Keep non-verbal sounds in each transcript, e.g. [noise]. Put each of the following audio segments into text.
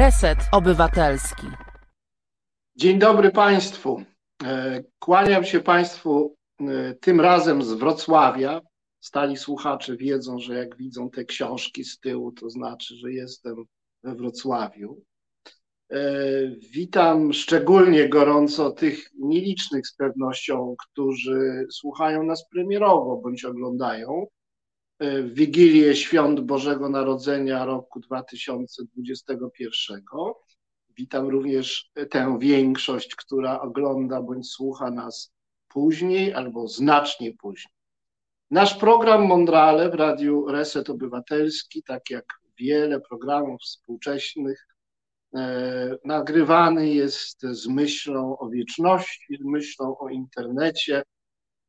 Reset Obywatelski. Dzień dobry Państwu. E, kłaniam się Państwu e, tym razem z Wrocławia. Stali słuchacze wiedzą, że jak widzą te książki z tyłu, to znaczy, że jestem we Wrocławiu. E, witam szczególnie gorąco tych nielicznych z pewnością, którzy słuchają nas premierowo bądź oglądają w Wigilię Świąt Bożego Narodzenia roku 2021. Witam również tę większość, która ogląda bądź słucha nas później albo znacznie później. Nasz program Mondrale w Radiu Reset Obywatelski, tak jak wiele programów współczesnych, e, nagrywany jest z myślą o wieczności, z myślą o internecie.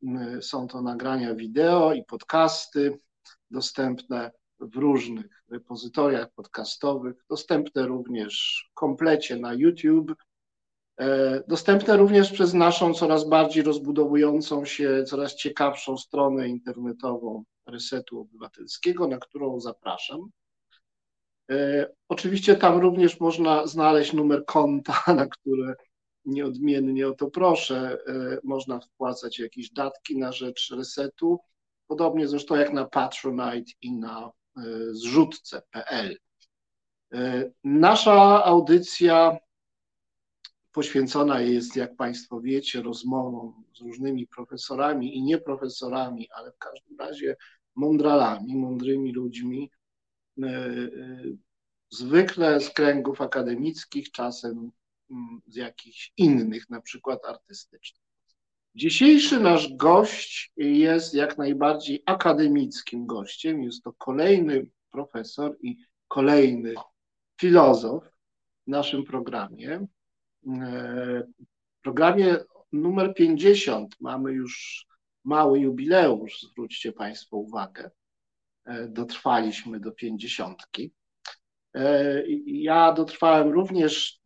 E, są to nagrania wideo i podcasty dostępne w różnych repozytoriach podcastowych, dostępne również w komplecie na YouTube, e, dostępne również przez naszą coraz bardziej rozbudowującą się, coraz ciekawszą stronę internetową Resetu Obywatelskiego, na którą zapraszam. E, oczywiście tam również można znaleźć numer konta, [laughs] na które nieodmiennie o to proszę. E, można wpłacać jakieś datki na rzecz resetu, podobnie zresztą jak na Patronite i na e, zrzutce.pl. E, nasza audycja poświęcona jest, jak Państwo wiecie, rozmowom z różnymi profesorami i nieprofesorami, ale w każdym razie mądralami, mądrymi ludźmi, e, zwykle z kręgów akademickich, czasem mm, z jakichś innych, na przykład artystycznych. Dzisiejszy nasz gość jest jak najbardziej akademickim gościem. Jest to kolejny profesor i kolejny filozof w naszym programie. W programie numer 50 mamy już mały jubileusz, zwróćcie Państwo uwagę. Dotrwaliśmy do pięćdziesiątki. E, ja dotrwałem również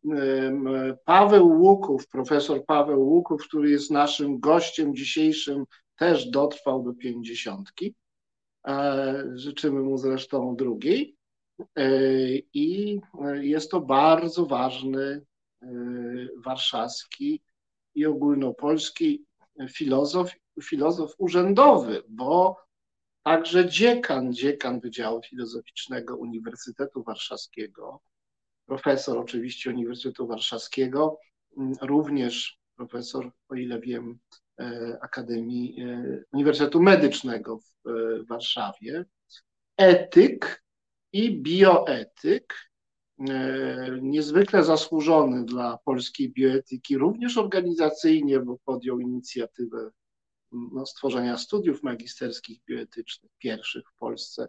Paweł Łuków, profesor Paweł Łuków, który jest naszym gościem dzisiejszym, też dotrwał do pięćdziesiątki. E, życzymy mu zresztą drugiej. E, I jest to bardzo ważny warszawski i ogólnopolski filozof, filozof urzędowy, bo Także dziekan, dziekan Wydziału Filozoficznego Uniwersytetu Warszawskiego, profesor oczywiście Uniwersytetu Warszawskiego, również profesor, o ile wiem, e, Akademii e, Uniwersytetu Medycznego w e, Warszawie, etyk i bioetyk, niezwykle zasłużony dla polskiej bioetyki, również organizacyjnie, bo podjął inicjatywę no, stworzenia studiów magisterskich bioetycznych, pierwszych w Polsce,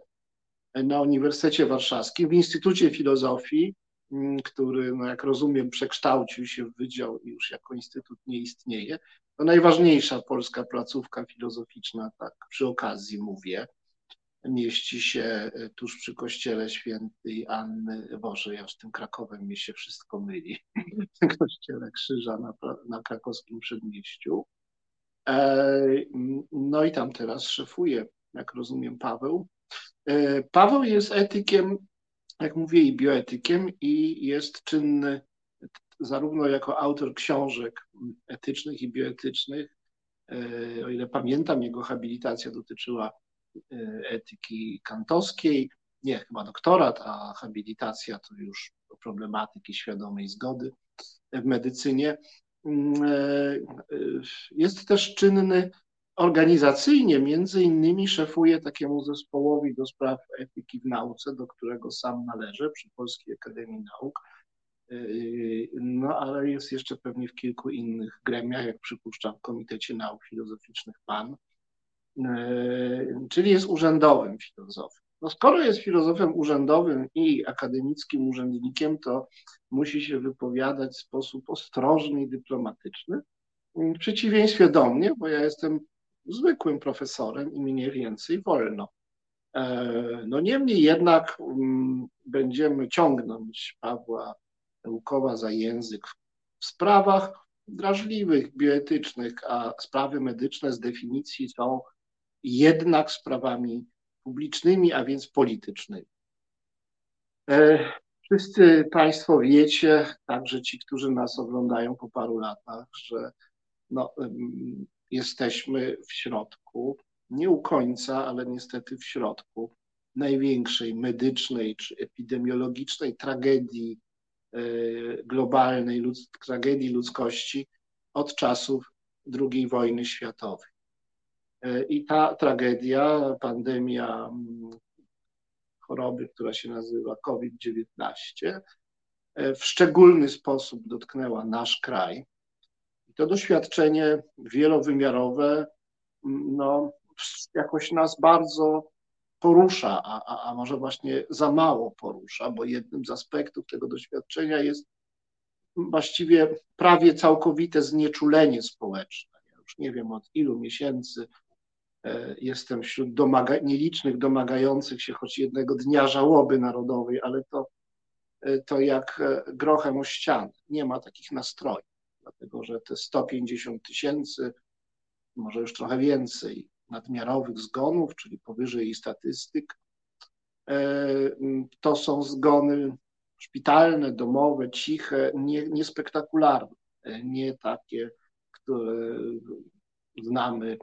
na Uniwersytecie Warszawskim, w Instytucie Filozofii, mm, który, no jak rozumiem, przekształcił się w wydział i już jako instytut nie istnieje. To najważniejsza polska placówka filozoficzna, tak przy okazji mówię. Mieści się e, tuż przy kościele świętej Anny, Boże, ja z tym Krakowem mi się wszystko myli, [laughs] w kościele Krzyża na, na krakowskim przedmieściu. E, no i tam teraz szefuje, jak rozumiem, Paweł. E, Paweł jest etykiem, jak mówię, i bioetykiem, i jest czynny zarówno jako autor książek etycznych i bioetycznych. E, o ile pamiętam, jego habilitacja dotyczyła etyki kantowskiej, nie, chyba doktorat, a habilitacja to już problematyki świadomej zgody w medycynie. E, e, jest też czynny organizacyjnie, między innymi szefuje takiemu zespołowi do spraw etyki w nauce, do którego sam należę przy Polskiej Akademii Nauk. E, no ale jest jeszcze pewnie w kilku innych gremiach, jak przypuszczam w Komitecie Nauk Filozoficznych PAN, czyli jest urzędowym filozofem. No skoro jest filozofem urzędowym i akademickim urzędnikiem, to musi się wypowiadać w sposób ostrożny i dyplomatyczny. W przeciwieństwie do mnie, bo ja jestem zwykłym profesorem i mnie więcej wolno. E, no niemniej jednak mm, będziemy ciągnąć Pawła Łukowa za język w sprawach drażliwych, bioetycznych, a sprawy medyczne z definicji są jednak sprawami publicznymi, a więc politycznymi. E, Wszyscy Państwo wiecie, także ci, którzy nas oglądają po paru latach, że no, jesteśmy w środku, nie u końca, ale niestety w środku największej medycznej czy epidemiologicznej tragedii e, globalnej, tragedii ludzkości od czasów II wojny światowej. E, I ta tragedia, pandemia choroby, która się nazywa COVID-19, e, w szczególny sposób dotknęła nasz kraj. I to doświadczenie wielowymiarowe no, jakoś nas bardzo porusza, a, a, a może właśnie za mało porusza, bo jednym z aspektów tego doświadczenia jest właściwie prawie całkowite znieczulenie społeczne. Ja już nie wiem od ilu miesięcy jestem wśród domaga nielicznych domagających się choć jednego dnia żałoby narodowej, ale to, e, to jak e, grochem o ścianę. Nie ma takich nastrojów, dlatego że te 150 tysięcy, może już trochę więcej nadmiarowych zgonów, czyli powyżej statystyk, to są zgony szpitalne, domowe, ciche, nie, niespektakularne, nie takie, które znamy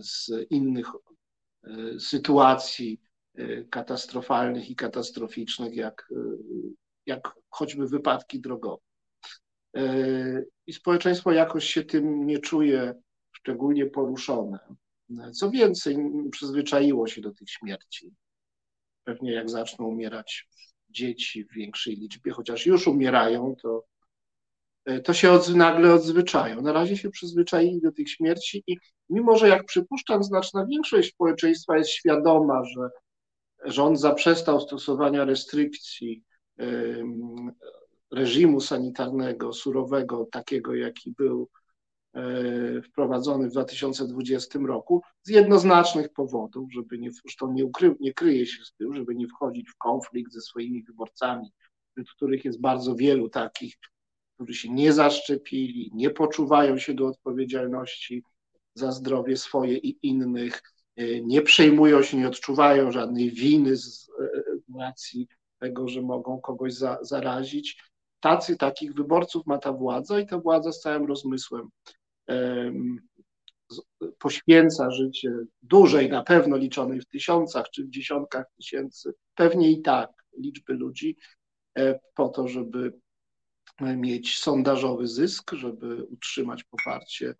z innych e, sytuacji e, katastrofalnych i katastroficznych, jak, e, jak choćby wypadki drogowe. I społeczeństwo jakoś się tym nie czuje szczególnie poruszone. Co więcej, przyzwyczaiło się do tych śmierci. Pewnie jak zaczną umierać dzieci w większej liczbie, chociaż już umierają, to, to się od, nagle odzwyczają. Na razie się przyzwyczaili do tych śmierci i mimo, że jak przypuszczam, znaczna większość społeczeństwa jest świadoma, że rząd zaprzestał stosowania restrykcji reżimu sanitarnego, surowego, takiego jaki był E, wprowadzony w 2020 roku z jednoznacznych powodów, żeby nie, zresztą nie, ukry, nie kryje się z tym, żeby nie wchodzić w konflikt ze swoimi wyborcami, wśród których jest bardzo wielu takich, którzy się nie zaszczepili, nie poczuwają się do odpowiedzialności za zdrowie swoje i innych, e, nie przejmują się, nie odczuwają żadnej winy z e, racji tego, że mogą kogoś za, zarazić. Tacy, takich wyborców ma ta władza i ta władza z całym rozmysłem poświęca życie dużej, na pewno liczonej w tysiącach czy w dziesiątkach tysięcy, pewnie i tak liczby ludzi, e, po to, żeby mieć sondażowy zysk, żeby utrzymać poparcie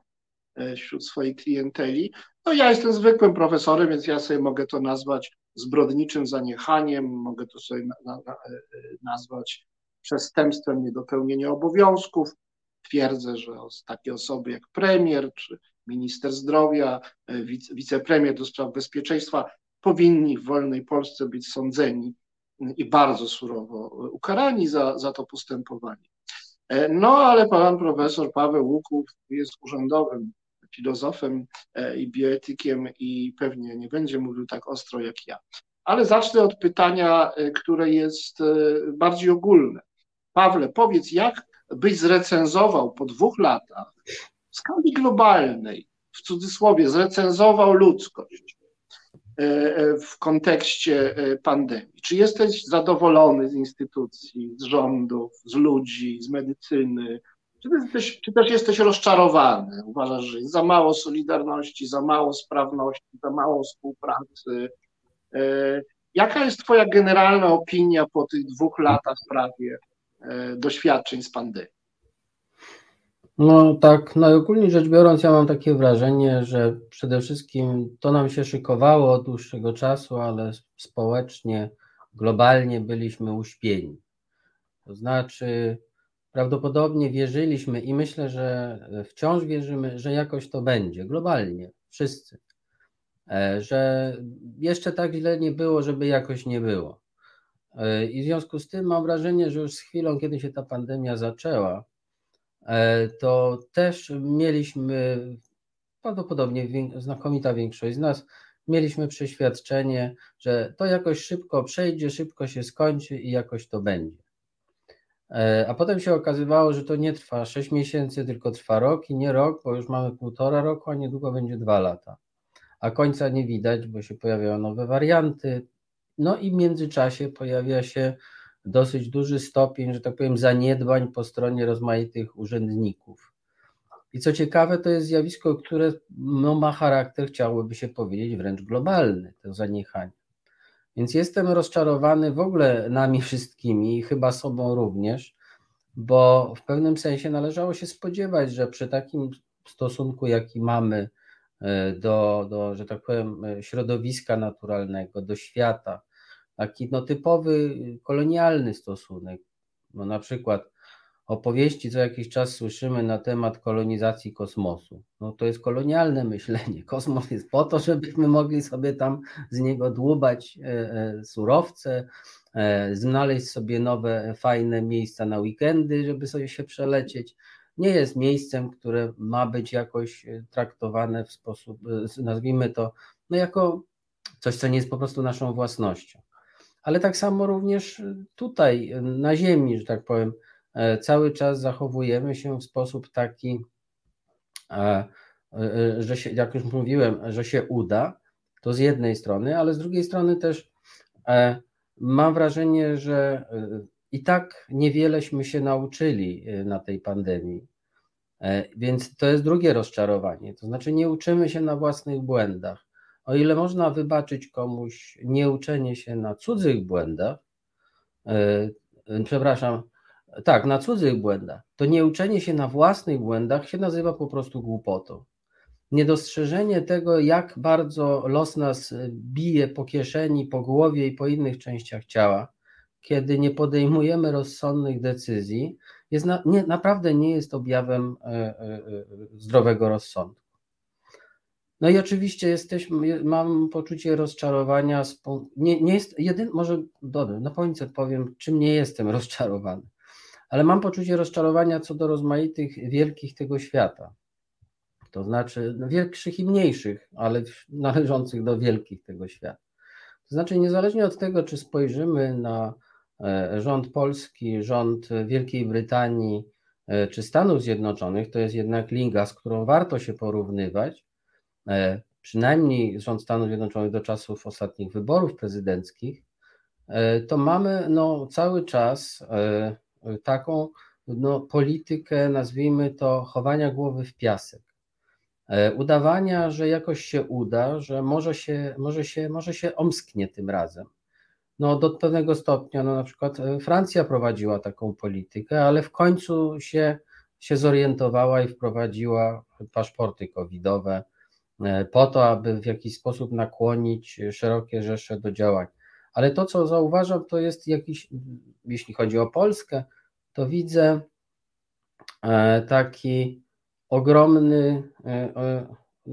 e, wśród swojej klienteli. No ja jestem zwykłym profesorem, więc ja sobie mogę to nazwać zbrodniczym zaniechaniem, mogę to sobie na, na, na, e, nazwać przestępstwem niedopełnienia obowiązków, twierdzę, że takie osoby jak premier czy minister zdrowia, e, wicepremier do spraw bezpieczeństwa powinni w wolnej Polsce być sądzeni i bardzo surowo ukarani za, za to postępowanie. E, no ale pan profesor Paweł Łuków jest urzędowym filozofem e, i bioetykiem i pewnie nie będzie mówił tak ostro jak ja. Ale zacznę od pytania, które jest bardziej ogólne. Pawle, powiedz, jak byś zrecenzował po dwóch latach w skali globalnej, w cudzysłowie, zrecenzował ludzkość e, e, w kontekście e, pandemii? Czy jesteś zadowolony z instytucji, z rządów, z ludzi, z medycyny? Czy, jesteś, czy też jesteś rozczarowany? Uważasz, że jest za mało solidarności, za mało sprawności, za mało współpracy? Jaka jest Twoja generalna opinia po tych dwóch latach prawie E, doświadczeń z pandemii? No tak, najogólniej rzecz biorąc, ja mam takie wrażenie, że przede wszystkim to nam się szykowało od dłuższego czasu, ale społecznie, globalnie byliśmy uśpieni. To znaczy, prawdopodobnie wierzyliśmy i myślę, że wciąż wierzymy, że jakoś to będzie, globalnie, wszyscy. E, że jeszcze tak źle nie było, żeby jakoś nie było. E, I w związku z tym mam wrażenie, że już z chwilą, kiedy się ta pandemia zaczęła, e, to też mieliśmy, prawdopodobnie znakomita większość z nas, mieliśmy przeświadczenie, że to jakoś szybko przejdzie, szybko się skończy i jakoś to będzie. E, a potem się okazywało, że to nie trwa 6 miesięcy, tylko trwa rok i nie rok, bo już mamy półtora roku, a niedługo będzie dwa lata. A końca nie widać, bo się pojawiają nowe warianty, no i w międzyczasie pojawia się dosyć duży stopień, że tak powiem, zaniedbań po stronie rozmaitych urzędników. I co ciekawe, to jest zjawisko, które no, ma charakter, chciałoby się powiedzieć, wręcz globalny, to zaniechanie. Więc jestem rozczarowany w ogóle nami wszystkimi, chyba sobą również, bo w pewnym sensie należało się spodziewać, że przy takim stosunku, jaki mamy e, do, do że tak powiem, e, środowiska naturalnego, do świata, taki no, typowy kolonialny stosunek, no, na przykład opowieści co jakiś czas słyszymy na temat kolonizacji kosmosu. No to jest kolonialne [laughs] myślenie. Kosmos jest po to, żebyśmy mogli sobie tam z niego dłubać e, surowce, znaleźć sobie nowe, fajne miejsca na weekendy, żeby sobie się przelecieć nie jest miejscem, które ma być jakoś e, traktowane w sposób, e, nazwijmy to, no jako coś, co nie jest po prostu naszą własnością. Ale tak samo również tutaj, na Ziemi, że tak powiem, e, cały czas zachowujemy się w sposób taki, że się, jak już mówiłem, że się uda, to z jednej strony, ale z drugiej strony też mam wrażenie, że i tak niewieleśmy się nauczyli na tej pandemii. E, więc to jest drugie rozczarowanie. To znaczy, nie uczymy się na własnych błędach. O ile można wybaczyć komuś nieuczenie się na cudzych błędach, e, przepraszam, tak, na cudzych błędach, to nieuczenie się na własnych błędach się nazywa po prostu głupotą. Niedostrzeżenie tego, jak bardzo los nas bije po kieszeni, po głowie i po innych częściach ciała, kiedy nie podejmujemy rozsądnych decyzji, jest na, nie, naprawdę nie jest objawem e, e, e, zdrowego rozsądku. No i oczywiście jesteśmy, mam poczucie rozczarowania. Nie, nie jest jeden, może dobra, na końcu powiem, czym nie jestem [laughs] rozczarowany, ale mam poczucie rozczarowania co do rozmaitych wielkich tego świata. To znaczy no, większych i mniejszych, ale należących do wielkich tego świata. To znaczy, niezależnie od tego, czy spojrzymy na E, rząd polski, rząd Wielkiej Brytanii e, czy Stanów Zjednoczonych to jest jednak liga, z którą warto się porównywać. E, przynajmniej rząd Stanów Zjednoczonych do czasów ostatnich wyborów prezydenckich, to mamy no, cały czas taką no, politykę, nazwijmy to, chowania głowy w piasek. Udawania, że jakoś się uda, że może się, może się, może się omsknie tym razem no do pewnego stopnia, no na przykład e, Francja prowadziła taką politykę, ale w końcu się, się zorientowała i wprowadziła paszporty covidowe e, po to, aby w jakiś sposób nakłonić szerokie rzesze do działań. Ale to, co zauważam, to jest jakiś, jeśli chodzi o Polskę, to widzę e, taki ogromny,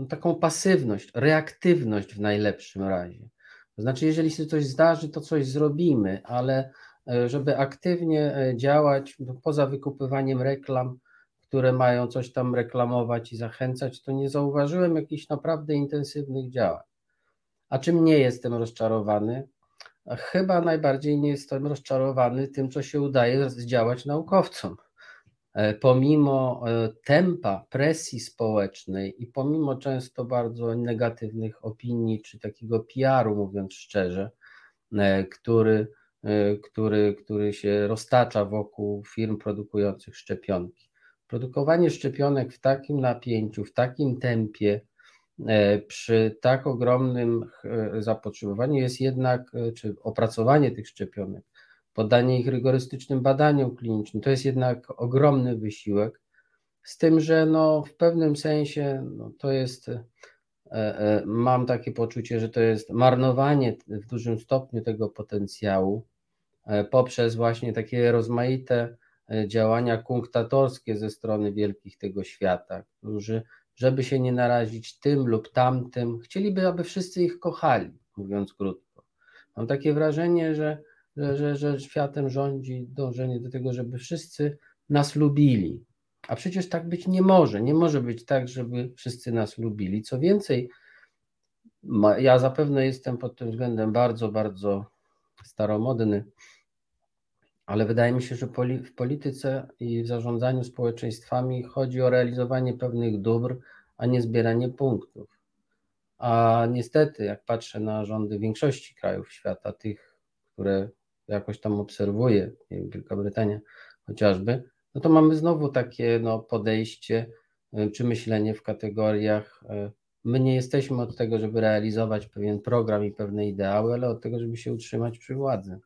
taką pasywność, reaktywność w najlepszym razie. To znaczy, jeżeli się coś zdarzy, to coś zrobimy, ale e, żeby aktywnie e, działać, no, poza wykupywaniem reklam, które mają coś tam reklamować i zachęcać, to nie zauważyłem jakichś naprawdę intensywnych działań. A czym nie jestem rozczarowany? Chyba najbardziej nie jestem rozczarowany tym, co się udaje zdziałać naukowcom. E, pomimo e, tempa presji społecznej i pomimo często bardzo negatywnych opinii czy takiego PR-u, mówiąc szczerze, e, który, który, który się roztacza wokół firm produkujących szczepionki. Produkowanie szczepionek w takim napięciu, w takim tempie, przy tak ogromnym zapotrzebowaniu jest jednak, czy opracowanie tych szczepionek poddanie ich rygorystycznym badaniom klinicznym. To jest jednak ogromny wysiłek, z tym, że no, w pewnym sensie no, to jest, e, e, mam takie poczucie, że to jest marnowanie w dużym stopniu tego potencjału e, poprzez właśnie takie rozmaite działania kunktatorskie ze strony wielkich tego świata, którzy, żeby się nie narazić tym lub tamtym, chcieliby, aby wszyscy ich kochali, mówiąc krótko. Mam takie wrażenie, że że, że, że światem rządzi dążenie do tego, żeby wszyscy nas lubili. A przecież tak być nie może. Nie może być tak, żeby wszyscy nas lubili. Co więcej, ja zapewne jestem pod tym względem bardzo, bardzo staromodny, ale wydaje mi się, że w polityce i w zarządzaniu społeczeństwami chodzi o realizowanie pewnych dóbr, a nie zbieranie punktów. A niestety, jak patrzę na rządy większości krajów świata, tych, które jakoś tam obserwuję, Wielka Brytania chociażby, no to mamy znowu takie no, podejście y, czy myślenie w kategoriach y, my nie jesteśmy od tego, żeby realizować pewien program i pewne ideały, ale od tego, żeby się utrzymać przy władzy.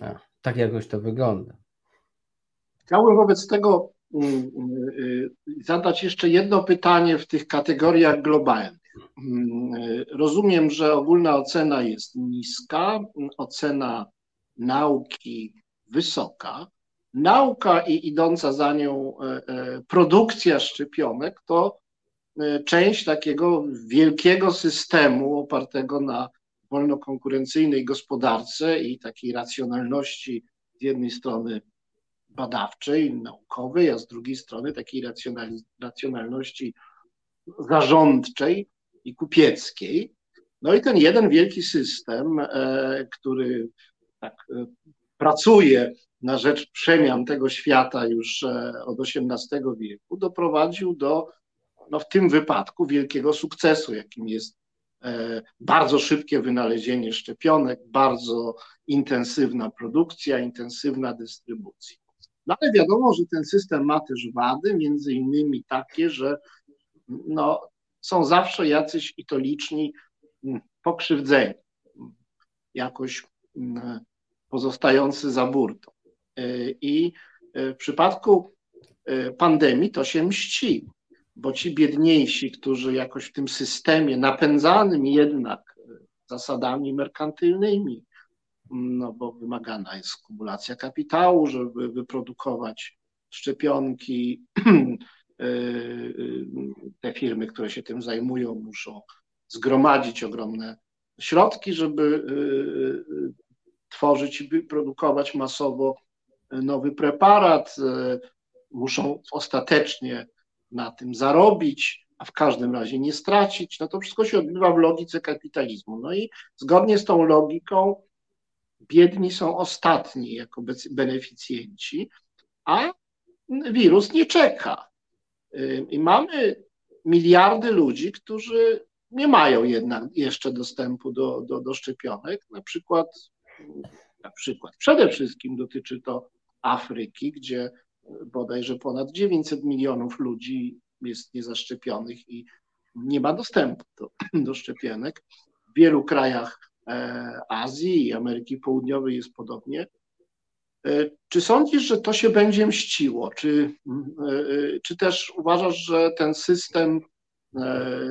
A, tak jakoś to wygląda. Chciałbym wobec tego mm, zadać jeszcze jedno pytanie w tych kategoriach globalnych. Mm, rozumiem, że ogólna ocena jest niska, ocena nauki wysoka. Nauka i idąca za nią e, e, produkcja szczepionek to e, część takiego wielkiego systemu opartego na wolnokonkurencyjnej gospodarce i takiej racjonalności z jednej strony badawczej, naukowej, a z drugiej strony takiej racjonalności zarządczej i kupieckiej. No i ten jeden wielki system, e, który tak e, pracuje na rzecz przemian tego świata już e, od XVIII wieku, doprowadził do, no w tym wypadku, wielkiego sukcesu, jakim jest bardzo szybkie wynalezienie szczepionek, bardzo intensywna produkcja, intensywna dystrybucja. No ale wiadomo, że ten system ma też wady, między innymi takie, że no, są zawsze jacyś i to liczni mm, pokrzywdzeni, jakoś mm, pozostający za burtą. E, I e, w przypadku e, pandemii to się mści, bo ci biedniejsi, którzy jakoś w tym systemie napędzanym jednak zasadami merkantylnymi, no bo wymagana jest kumulacja kapitału, żeby wyprodukować szczepionki, Y, [clears throat] y, te firmy, które się tym zajmują, muszą zgromadzić ogromne środki, żeby tworzyć i produkować masowo nowy preparat. Muszą ostatecznie na tym zarobić, a w każdym razie nie stracić. No to wszystko się odbywa w logice kapitalizmu. No i zgodnie z tą logiką biedni są ostatni jako beneficjenci, a wirus nie czeka. I mamy miliardy ludzi, którzy nie mają jednak jeszcze dostępu do, do, do szczepionek. Na przykład, na przykład, przede wszystkim dotyczy to Afryki, gdzie bodajże ponad 900 milionów ludzi jest niezaszczepionych i nie ma dostępu do, [clears throat] do szczepionek. W wielu krajach e, Azji i Ameryki Południowej jest podobnie. E, czy sądzisz, że to się będzie mściło? Czy, e, e, czy też uważasz, że ten system,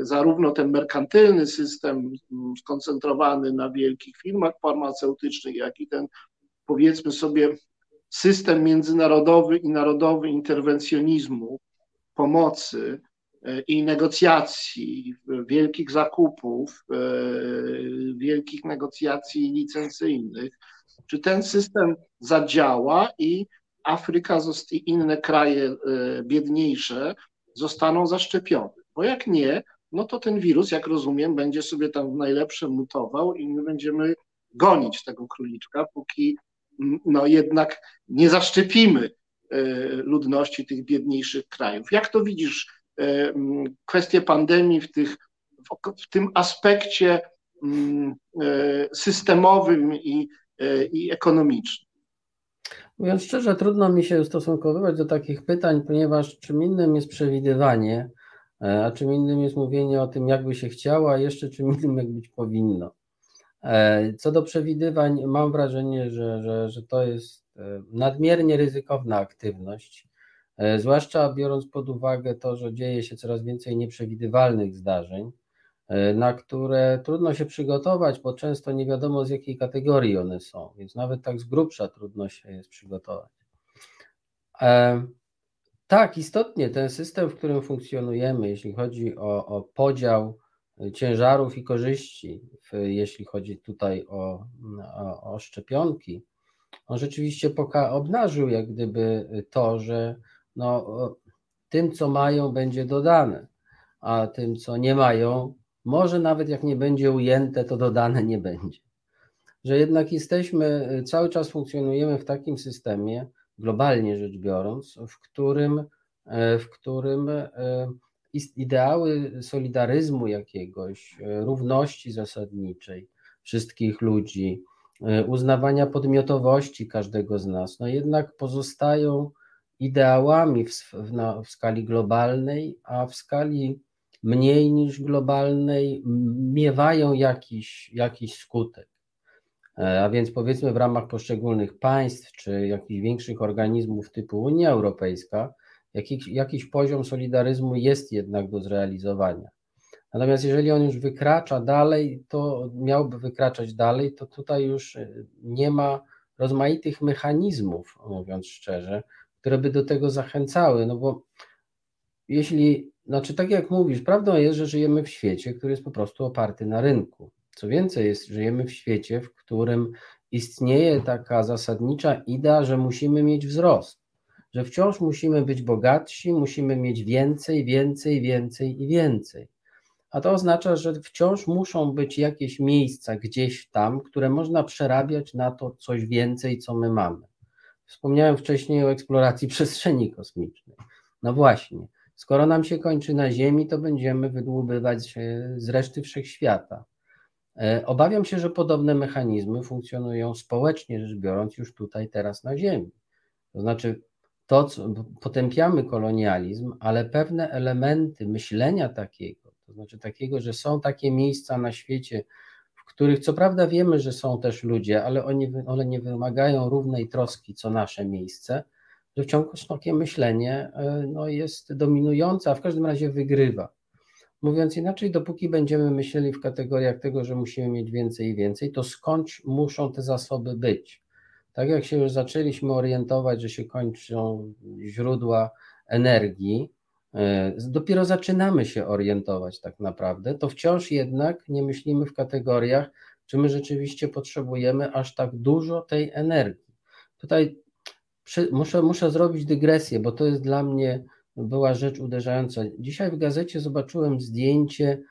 zarówno ten merkantylny system skoncentrowany na wielkich firmach farmaceutycznych, jak i ten, powiedzmy sobie, system międzynarodowy i narodowy interwencjonizmu, pomocy i negocjacji, wielkich zakupów, wielkich negocjacji licencyjnych, czy ten system zadziała i Afryka i inne kraje e, biedniejsze zostaną zaszczepione. Bo jak nie, no to ten wirus, jak rozumiem, będzie sobie tam w najlepsze mutował i my będziemy gonić tego króliczka, póki no jednak nie zaszczepimy e, ludności tych biedniejszych krajów. Jak to widzisz e, kwestię pandemii w, tych, w tym aspekcie systemowym i E, i ekonomiczny. Mówiąc szczerze, trudno mi się ustosunkowywać do takich pytań, ponieważ czym innym jest przewidywanie, e, a czym innym jest mówienie o tym, jakby się chciało, a jeszcze czym innym jak być powinno. E, co do przewidywań, mam wrażenie, że, że, że to jest nadmiernie ryzykowna aktywność, zwłaszcza biorąc pod uwagę to, że dzieje się coraz więcej nieprzewidywalnych zdarzeń. E, na które trudno się przygotować, bo często nie wiadomo z jakiej kategorii one są, więc nawet tak z grubsza trudno się jest przygotować. E, tak, istotnie ten system, w którym funkcjonujemy, jeśli chodzi o, o podział ciężarów i korzyści, jeśli chodzi tutaj o, o, o szczepionki, on rzeczywiście poka- obnażył jak gdyby to, że no, tym, co mają, będzie dodane, a tym, co nie mają, może nawet jak nie będzie ujęte, to dodane nie będzie. Że jednak jesteśmy, cały czas funkcjonujemy w takim systemie, globalnie rzecz biorąc, w którym, w którym e, ideały solidaryzmu jakiegoś, e, równości zasadniczej wszystkich ludzi, uznawania podmiotowości każdego z nas, no jednak pozostają ideałami w, w, na, w skali globalnej, a w skali mniej niż globalnej miewają jakiś, jakiś skutek. E, a więc powiedzmy w ramach poszczególnych państw czy jakichś większych organizmów typu Unia Europejska, jakiś, jakiś poziom solidaryzmu jest jednak do zrealizowania. Natomiast jeżeli on już wykracza dalej, to miałby wykraczać dalej, to tutaj już nie ma rozmaitych mechanizmów, mówiąc szczerze, które by do tego zachęcały. No bo jeśli, znaczy tak jak mówisz, prawdą jest, że żyjemy w świecie, który jest po prostu oparty na rynku. Co więcej, jest, żyjemy w świecie, w którym istnieje taka zasadnicza idea, że musimy mieć wzrost, że wciąż musimy być bogatsi, musimy mieć więcej, więcej, więcej i więcej. A to oznacza, że wciąż muszą być jakieś miejsca gdzieś tam, które można przerabiać na to coś więcej, co my mamy. Wspomniałem wcześniej o eksploracji [laughs] przestrzeni kosmicznej. No właśnie, skoro nam się kończy na Ziemi, to będziemy wydłubywać z reszty wszechświata. E, obawiam się, że podobne mechanizmy funkcjonują społecznie rzecz biorąc już tutaj, teraz na Ziemi. To znaczy, to, co, potępiamy kolonializm, ale pewne elementy myślenia takiego, to znaczy takiego, że są takie miejsca na świecie, w których co prawda wiemy, że są też ludzie, ale oni, one nie wymagają równej troski co nasze miejsce, że wciąż takie myślenie e, no, jest dominujące, a w każdym razie wygrywa. Mówiąc inaczej, dopóki będziemy myśleli w kategoriach tego, że musimy mieć więcej i więcej, to skądś muszą te zasoby być. Tak jak się już zaczęliśmy orientować, że się kończą źródła energii, e, dopiero zaczynamy się orientować tak naprawdę, to wciąż jednak nie myślimy w kategoriach, czy my rzeczywiście potrzebujemy aż tak dużo tej energii. Tutaj muszę, muszę zrobić dygresję, bo to jest dla mnie była rzecz uderzająca. Dzisiaj w gazecie zobaczyłem zdjęcie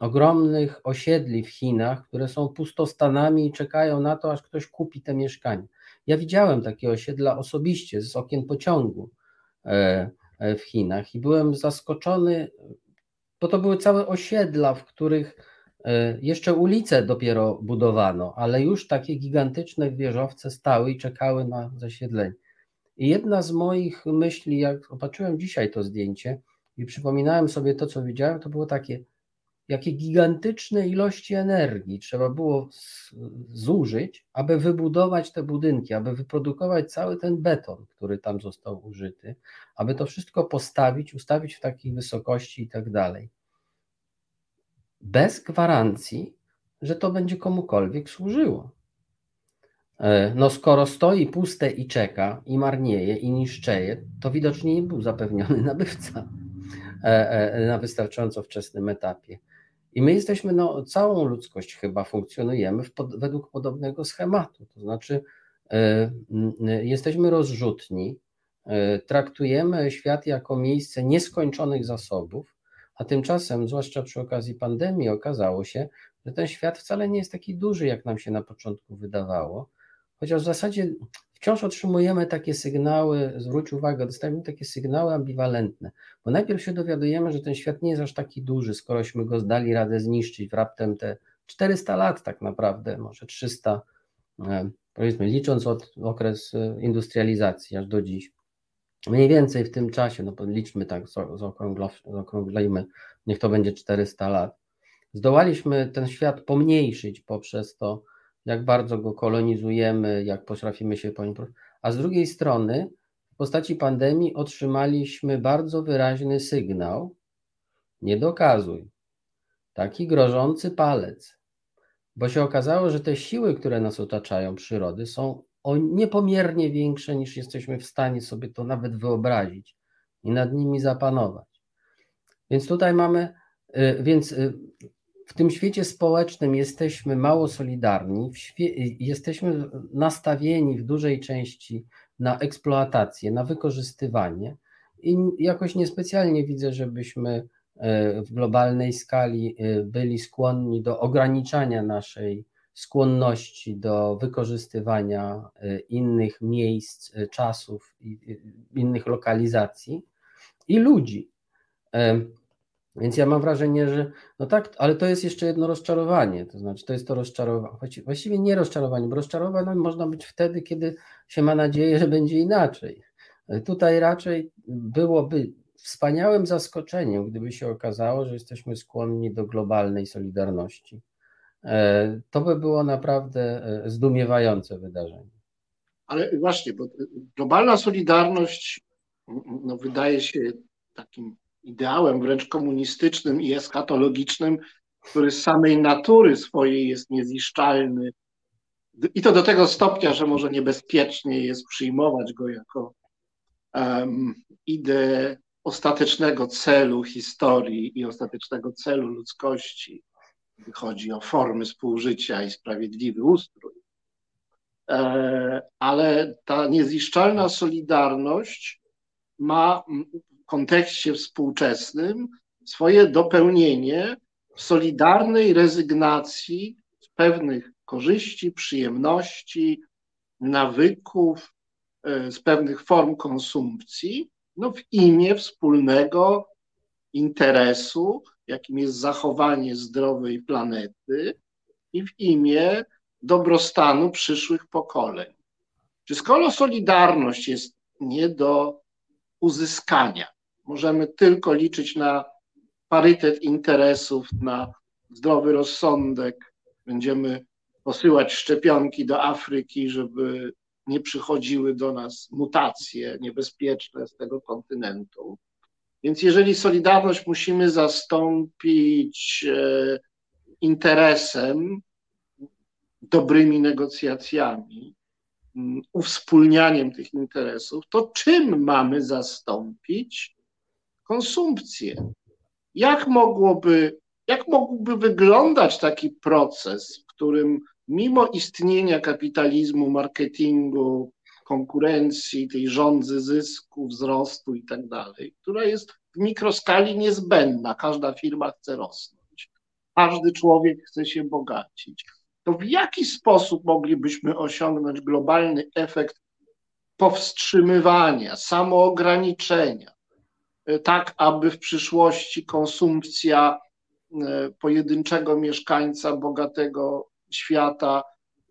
ogromnych osiedli w Chinach, które są pustostanami i czekają na to, aż ktoś kupi te mieszkania. Ja widziałem takie osiedla osobiście z okien pociągu e, e, w Chinach i byłem zaskoczony, bo to były całe osiedla, w których e, jeszcze ulice dopiero budowano, ale już takie gigantyczne wieżowce stały i czekały na zasiedlenie. I jedna z moich myśli, jak opatrzyłem dzisiaj to zdjęcie i przypominałem sobie to, co widziałem, to było takie, jakie gigantyczne ilości energii trzeba było zużyć, aby wybudować te budynki, aby wyprodukować cały ten beton, który tam został użyty, aby to wszystko postawić, ustawić w takiej wysokości i tak dalej. Bez gwarancji, że to będzie komukolwiek służyło. E, no skoro stoi puste i czeka, i marnieje, i niszczeje, to widocznie nie był zapewniony [laughs] nabywca e, e, na wystarczająco wczesnym etapie. I my jesteśmy, no, całą ludzkość chyba funkcjonujemy pod, według podobnego schematu. To znaczy, y, jesteśmy rozrzutni, y, traktujemy świat jako miejsce nieskończonych zasobów, a tymczasem, zwłaszcza przy okazji pandemii, okazało się, że ten świat wcale nie jest taki duży, jak nam się na początku wydawało Chociaż w zasadzie wciąż otrzymujemy takie sygnały, zwróć uwagę, dostajemy takie sygnały ambiwalentne, bo najpierw się dowiadujemy, że ten świat nie jest aż taki duży, skorośmy go zdali radę zniszczyć w raptem te 400 lat tak naprawdę, może 300, e, powiedzmy licząc od okres e, industrializacji aż do dziś. Mniej więcej w tym czasie, no liczmy tak, zaokrąglejmy, niech to będzie 400 lat. Zdołaliśmy ten świat pomniejszyć poprzez to, jak bardzo go kolonizujemy, jak potrafimy się po nim. A z drugiej strony, w postaci pandemii otrzymaliśmy bardzo wyraźny sygnał: nie dokazuj. Taki grożący palec. Bo się okazało, że te siły, które nas otaczają, przyrody, są niepomiernie większe niż jesteśmy w stanie sobie to nawet wyobrazić i nad nimi zapanować. Więc tutaj mamy, y, więc y, w tym świecie społecznym jesteśmy mało solidarni, jesteśmy nastawieni w dużej części na eksploatację, na wykorzystywanie i jakoś niespecjalnie widzę, żebyśmy e, w globalnej skali e, byli skłonni do ograniczania naszej skłonności do wykorzystywania e, innych miejsc, czasów, innych lokalizacji i ludzi. Więc ja mam wrażenie, że no tak, ale to jest jeszcze jedno rozczarowanie, to znaczy to jest to rozczarowanie, właściwie nie rozczarowanie, bo rozczarowane można być wtedy, kiedy się ma nadzieję, że będzie inaczej. Tutaj raczej byłoby wspaniałym zaskoczeniem, gdyby się okazało, że jesteśmy skłonni do globalnej solidarności. E, to by było naprawdę e, zdumiewające wydarzenie. Ale właśnie, bo globalna solidarność no, wydaje się takim ideałem wręcz komunistycznym i eskatologicznym, który z samej natury swojej jest niezniszczalny. I to do tego stopnia, że może niebezpiecznie jest przyjmować go jako um, ideę ostatecznego celu historii i ostatecznego celu ludzkości, chodzi o formy współżycia i sprawiedliwy ustrój. E, ale ta niezniszczalna solidarność ma kontekście współczesnym swoje dopełnienie w solidarnej rezygnacji z pewnych korzyści, przyjemności, nawyków, e, z pewnych form konsumpcji, no w imię wspólnego interesu, jakim jest zachowanie zdrowej planety i w imię dobrostanu przyszłych pokoleń. Czy skoro solidarność jest nie do uzyskania, możemy tylko liczyć na parytet interesów, na zdrowy rozsądek, będziemy posyłać szczepionki do Afryki, żeby nie przychodziły do nas mutacje niebezpieczne z tego kontynentu. Więc jeżeli Solidarność musimy zastąpić e, interesem, dobrymi negocjacjami, mm, uwspólnianiem tych interesów, to czym mamy zastąpić konsumpcję? Jak mogłoby, jak mógłby wyglądać taki proces, w którym mimo istnienia kapitalizmu, marketingu, konkurencji, tej rządzy zysku, wzrostu i tak dalej, która jest w mikroskali niezbędna. Każda firma chce rosnąć, każdy człowiek chce się bogacić. To w jaki sposób moglibyśmy osiągnąć globalny efekt powstrzymywania, samoograniczenia, tak aby w przyszłości konsumpcja e, pojedynczego mieszkańca bogatego świata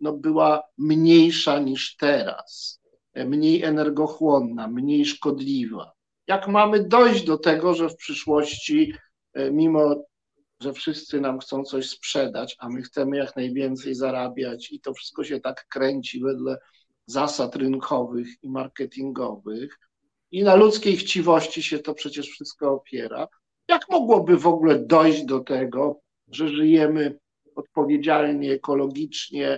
no, była mniejsza niż teraz, mniej energochłonna, mniej szkodliwa. Jak mamy dojść do tego, że w przyszłości, e, mimo że wszyscy nam chcą coś sprzedać, a my chcemy jak najwięcej zarabiać i to wszystko się tak kręci wedle zasad rynkowych i marketingowych, i na ludzkiej chciwości się to przecież wszystko opiera. Jak mogłoby w ogóle dojść do tego, że żyjemy odpowiedzialnie, ekologicznie,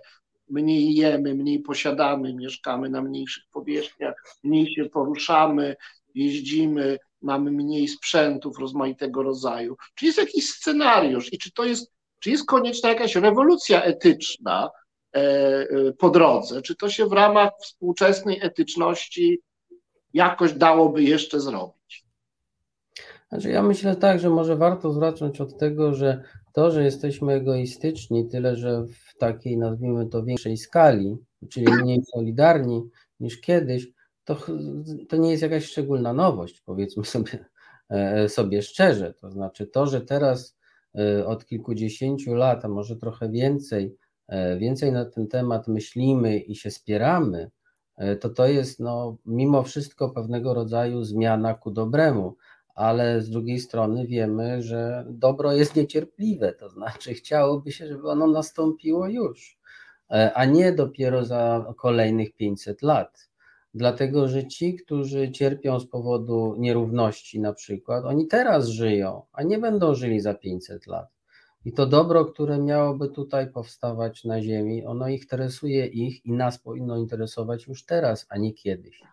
mniej jemy, mniej posiadamy, mieszkamy na mniejszych powierzchniach, mniej się poruszamy, jeździmy, mamy mniej sprzętów rozmaitego rodzaju. Czy jest jakiś scenariusz i czy to jest, czy jest konieczna jakaś rewolucja etyczna e, e, po drodze? Czy to się w ramach współczesnej etyczności jakoś dałoby jeszcze zrobić? Znaczy ja myślę tak, że może warto zacząć od tego, że to, że jesteśmy egoistyczni, tyle że w takiej, nazwijmy to, większej skali, czyli mniej solidarni niż kiedyś, to, to nie jest jakaś szczególna nowość, powiedzmy sobie, e, sobie szczerze. To znaczy to, że teraz e, od kilkudziesięciu lat, a może trochę więcej, e, więcej na ten temat myślimy i się spieramy, to to jest no, mimo wszystko pewnego rodzaju zmiana ku dobremu ale z drugiej strony wiemy, że dobro jest niecierpliwe, to znaczy chciałoby się, żeby ono nastąpiło już, e, a nie dopiero za kolejnych 500 lat. Dlatego, że ci, którzy cierpią z powodu nierówności, na przykład, oni teraz żyją, a nie będą żyli za 500 lat. I to dobro, które miałoby tutaj powstawać na Ziemi, ono interesuje ich i nas powinno interesować już teraz, a nie kiedyś.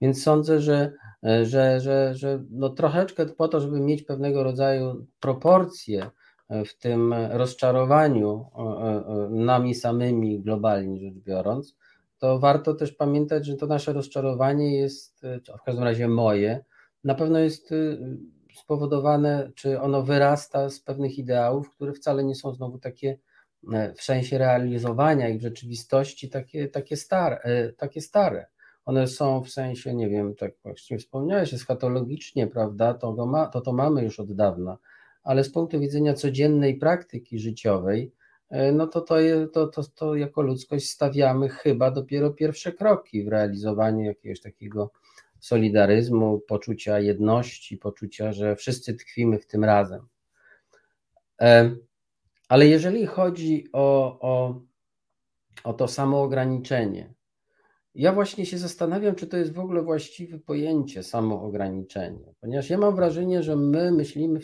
Więc sądzę, że, e, że, że, że no troszeczkę po to, żeby mieć pewnego rodzaju proporcje e, w tym rozczarowaniu e, nami samymi globalnie rzecz biorąc, to warto też pamiętać, że to nasze rozczarowanie jest, w każdym razie moje, na pewno jest spowodowane, czy ono wyrasta z pewnych ideałów, które wcale nie są znowu takie w sensie realizowania ich w rzeczywistości takie, takie, stare, takie stare. One są w sensie, nie wiem, tak właśnie wspomniałeś, eschatologicznie, prawda, to, ma, to to mamy już od dawna, ale z punktu widzenia codziennej praktyki życiowej, e, no to to, to, to, to jako ludzkość stawiamy chyba dopiero pierwsze kroki w realizowaniu jakiegoś takiego solidaryzmu, poczucia jedności, poczucia, że wszyscy tkwimy w tym razem. E, ale jeżeli chodzi o, o, o to samo ograniczenie, ja właśnie się zastanawiam, czy to jest w ogóle właściwe pojęcie samoograniczenie, ponieważ ja mam wrażenie, że my myślimy,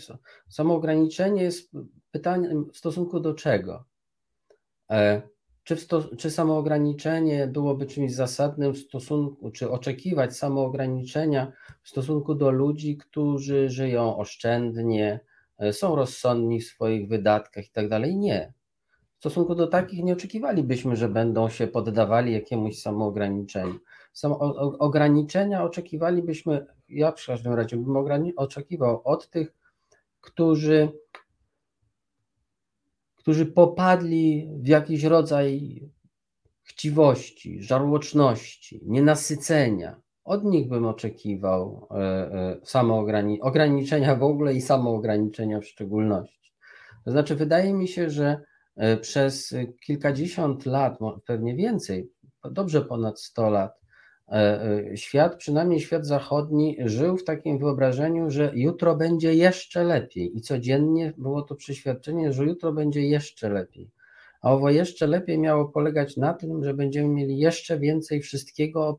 w samoograniczenie jest pytaniem w stosunku do czego? Czy, sto, czy samoograniczenie byłoby czymś zasadnym w stosunku, czy oczekiwać samoograniczenia w stosunku do ludzi, którzy żyją oszczędnie, e, są rozsądni w swoich wydatkach i tak dalej? Nie. W stosunku do takich nie oczekiwalibyśmy, że będą się poddawali jakiemuś samoograniczeniu. Samo, ograniczenia oczekiwalibyśmy, ja w każdym razie bym oczekiwał od tych, którzy, którzy popadli w jakiś rodzaj chciwości, żarłoczności, nienasycenia. Od nich bym oczekiwał e, e, samoograni- ograniczenia w ogóle i samoograniczenia w szczególności. To znaczy, wydaje mi się, że E, przez kilkadziesiąt lat, pewnie więcej, dobrze ponad 100 lat, świat, przynajmniej świat zachodni, żył w takim wyobrażeniu, że jutro będzie jeszcze lepiej i codziennie było to przeświadczenie, że jutro będzie jeszcze lepiej. A owo jeszcze lepiej miało polegać na tym, że będziemy mieli jeszcze więcej wszystkiego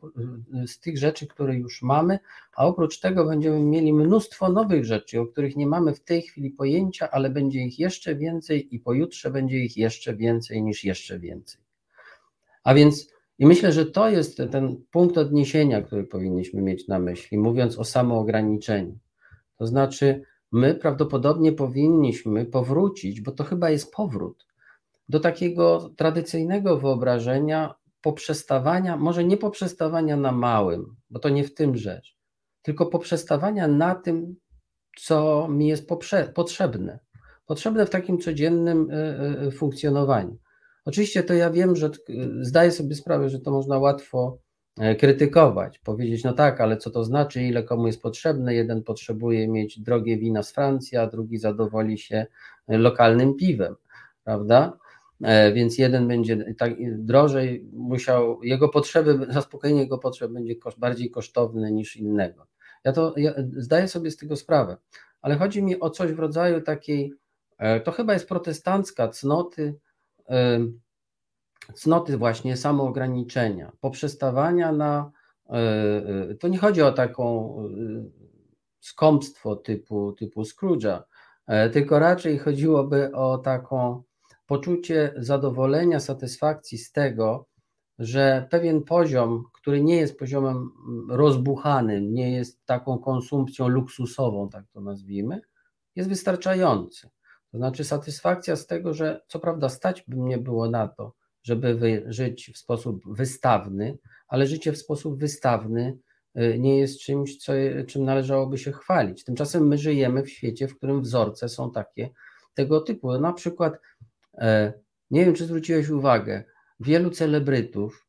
z tych rzeczy, które już mamy, a oprócz tego będziemy mieli mnóstwo nowych rzeczy, o których nie mamy w tej chwili pojęcia, ale będzie ich jeszcze więcej i pojutrze będzie ich jeszcze więcej niż jeszcze więcej. A więc i myślę, że to jest ten punkt odniesienia, który powinniśmy mieć na myśli, mówiąc o samoograniczeniu. To znaczy, my prawdopodobnie powinniśmy powrócić, bo to chyba jest powrót do takiego tradycyjnego wyobrażenia poprzestawania, może nie poprzestawania na małym, bo to nie w tym rzecz, tylko poprzestawania na tym, co mi jest potrzebne. Potrzebne w takim codziennym e, e, funkcjonowaniu. Oczywiście to ja wiem, że zdaję sobie sprawę, że to można łatwo e, krytykować, powiedzieć, no tak, ale co to znaczy, ile komu jest potrzebne. Jeden potrzebuje mieć drogie wina z Francji, a drugi zadowoli się lokalnym piwem, prawda? E, więc jeden będzie tak drożej musiał, jego potrzeby, zaspokojenie jego potrzeb będzie bardziej kosztowne niż innego. Ja to ja zdaję sobie z tego sprawę, ale chodzi mi o coś w rodzaju takiej, e, to chyba jest protestancka cnoty, e, cnoty właśnie samoograniczenia, poprzestawania na, to nie chodzi o taką skąpstwo typu, typu Scrooge'a, tylko raczej chodziłoby o taką poczucie zadowolenia, satysfakcji z tego, że pewien poziom, który nie jest poziomem rozbuchanym, nie jest taką konsumpcją luksusową, tak to nazwijmy, jest wystarczający. To znaczy satysfakcja z tego, że co prawda stać by mnie było na to, żeby żyć w sposób wystawny, ale życie w sposób wystawny y, nie jest czymś, co, czym należałoby się chwalić. Tymczasem my żyjemy w świecie, w którym wzorce są takie tego typu. Na przykład E, nie wiem, czy zwróciłeś uwagę, wielu celebrytów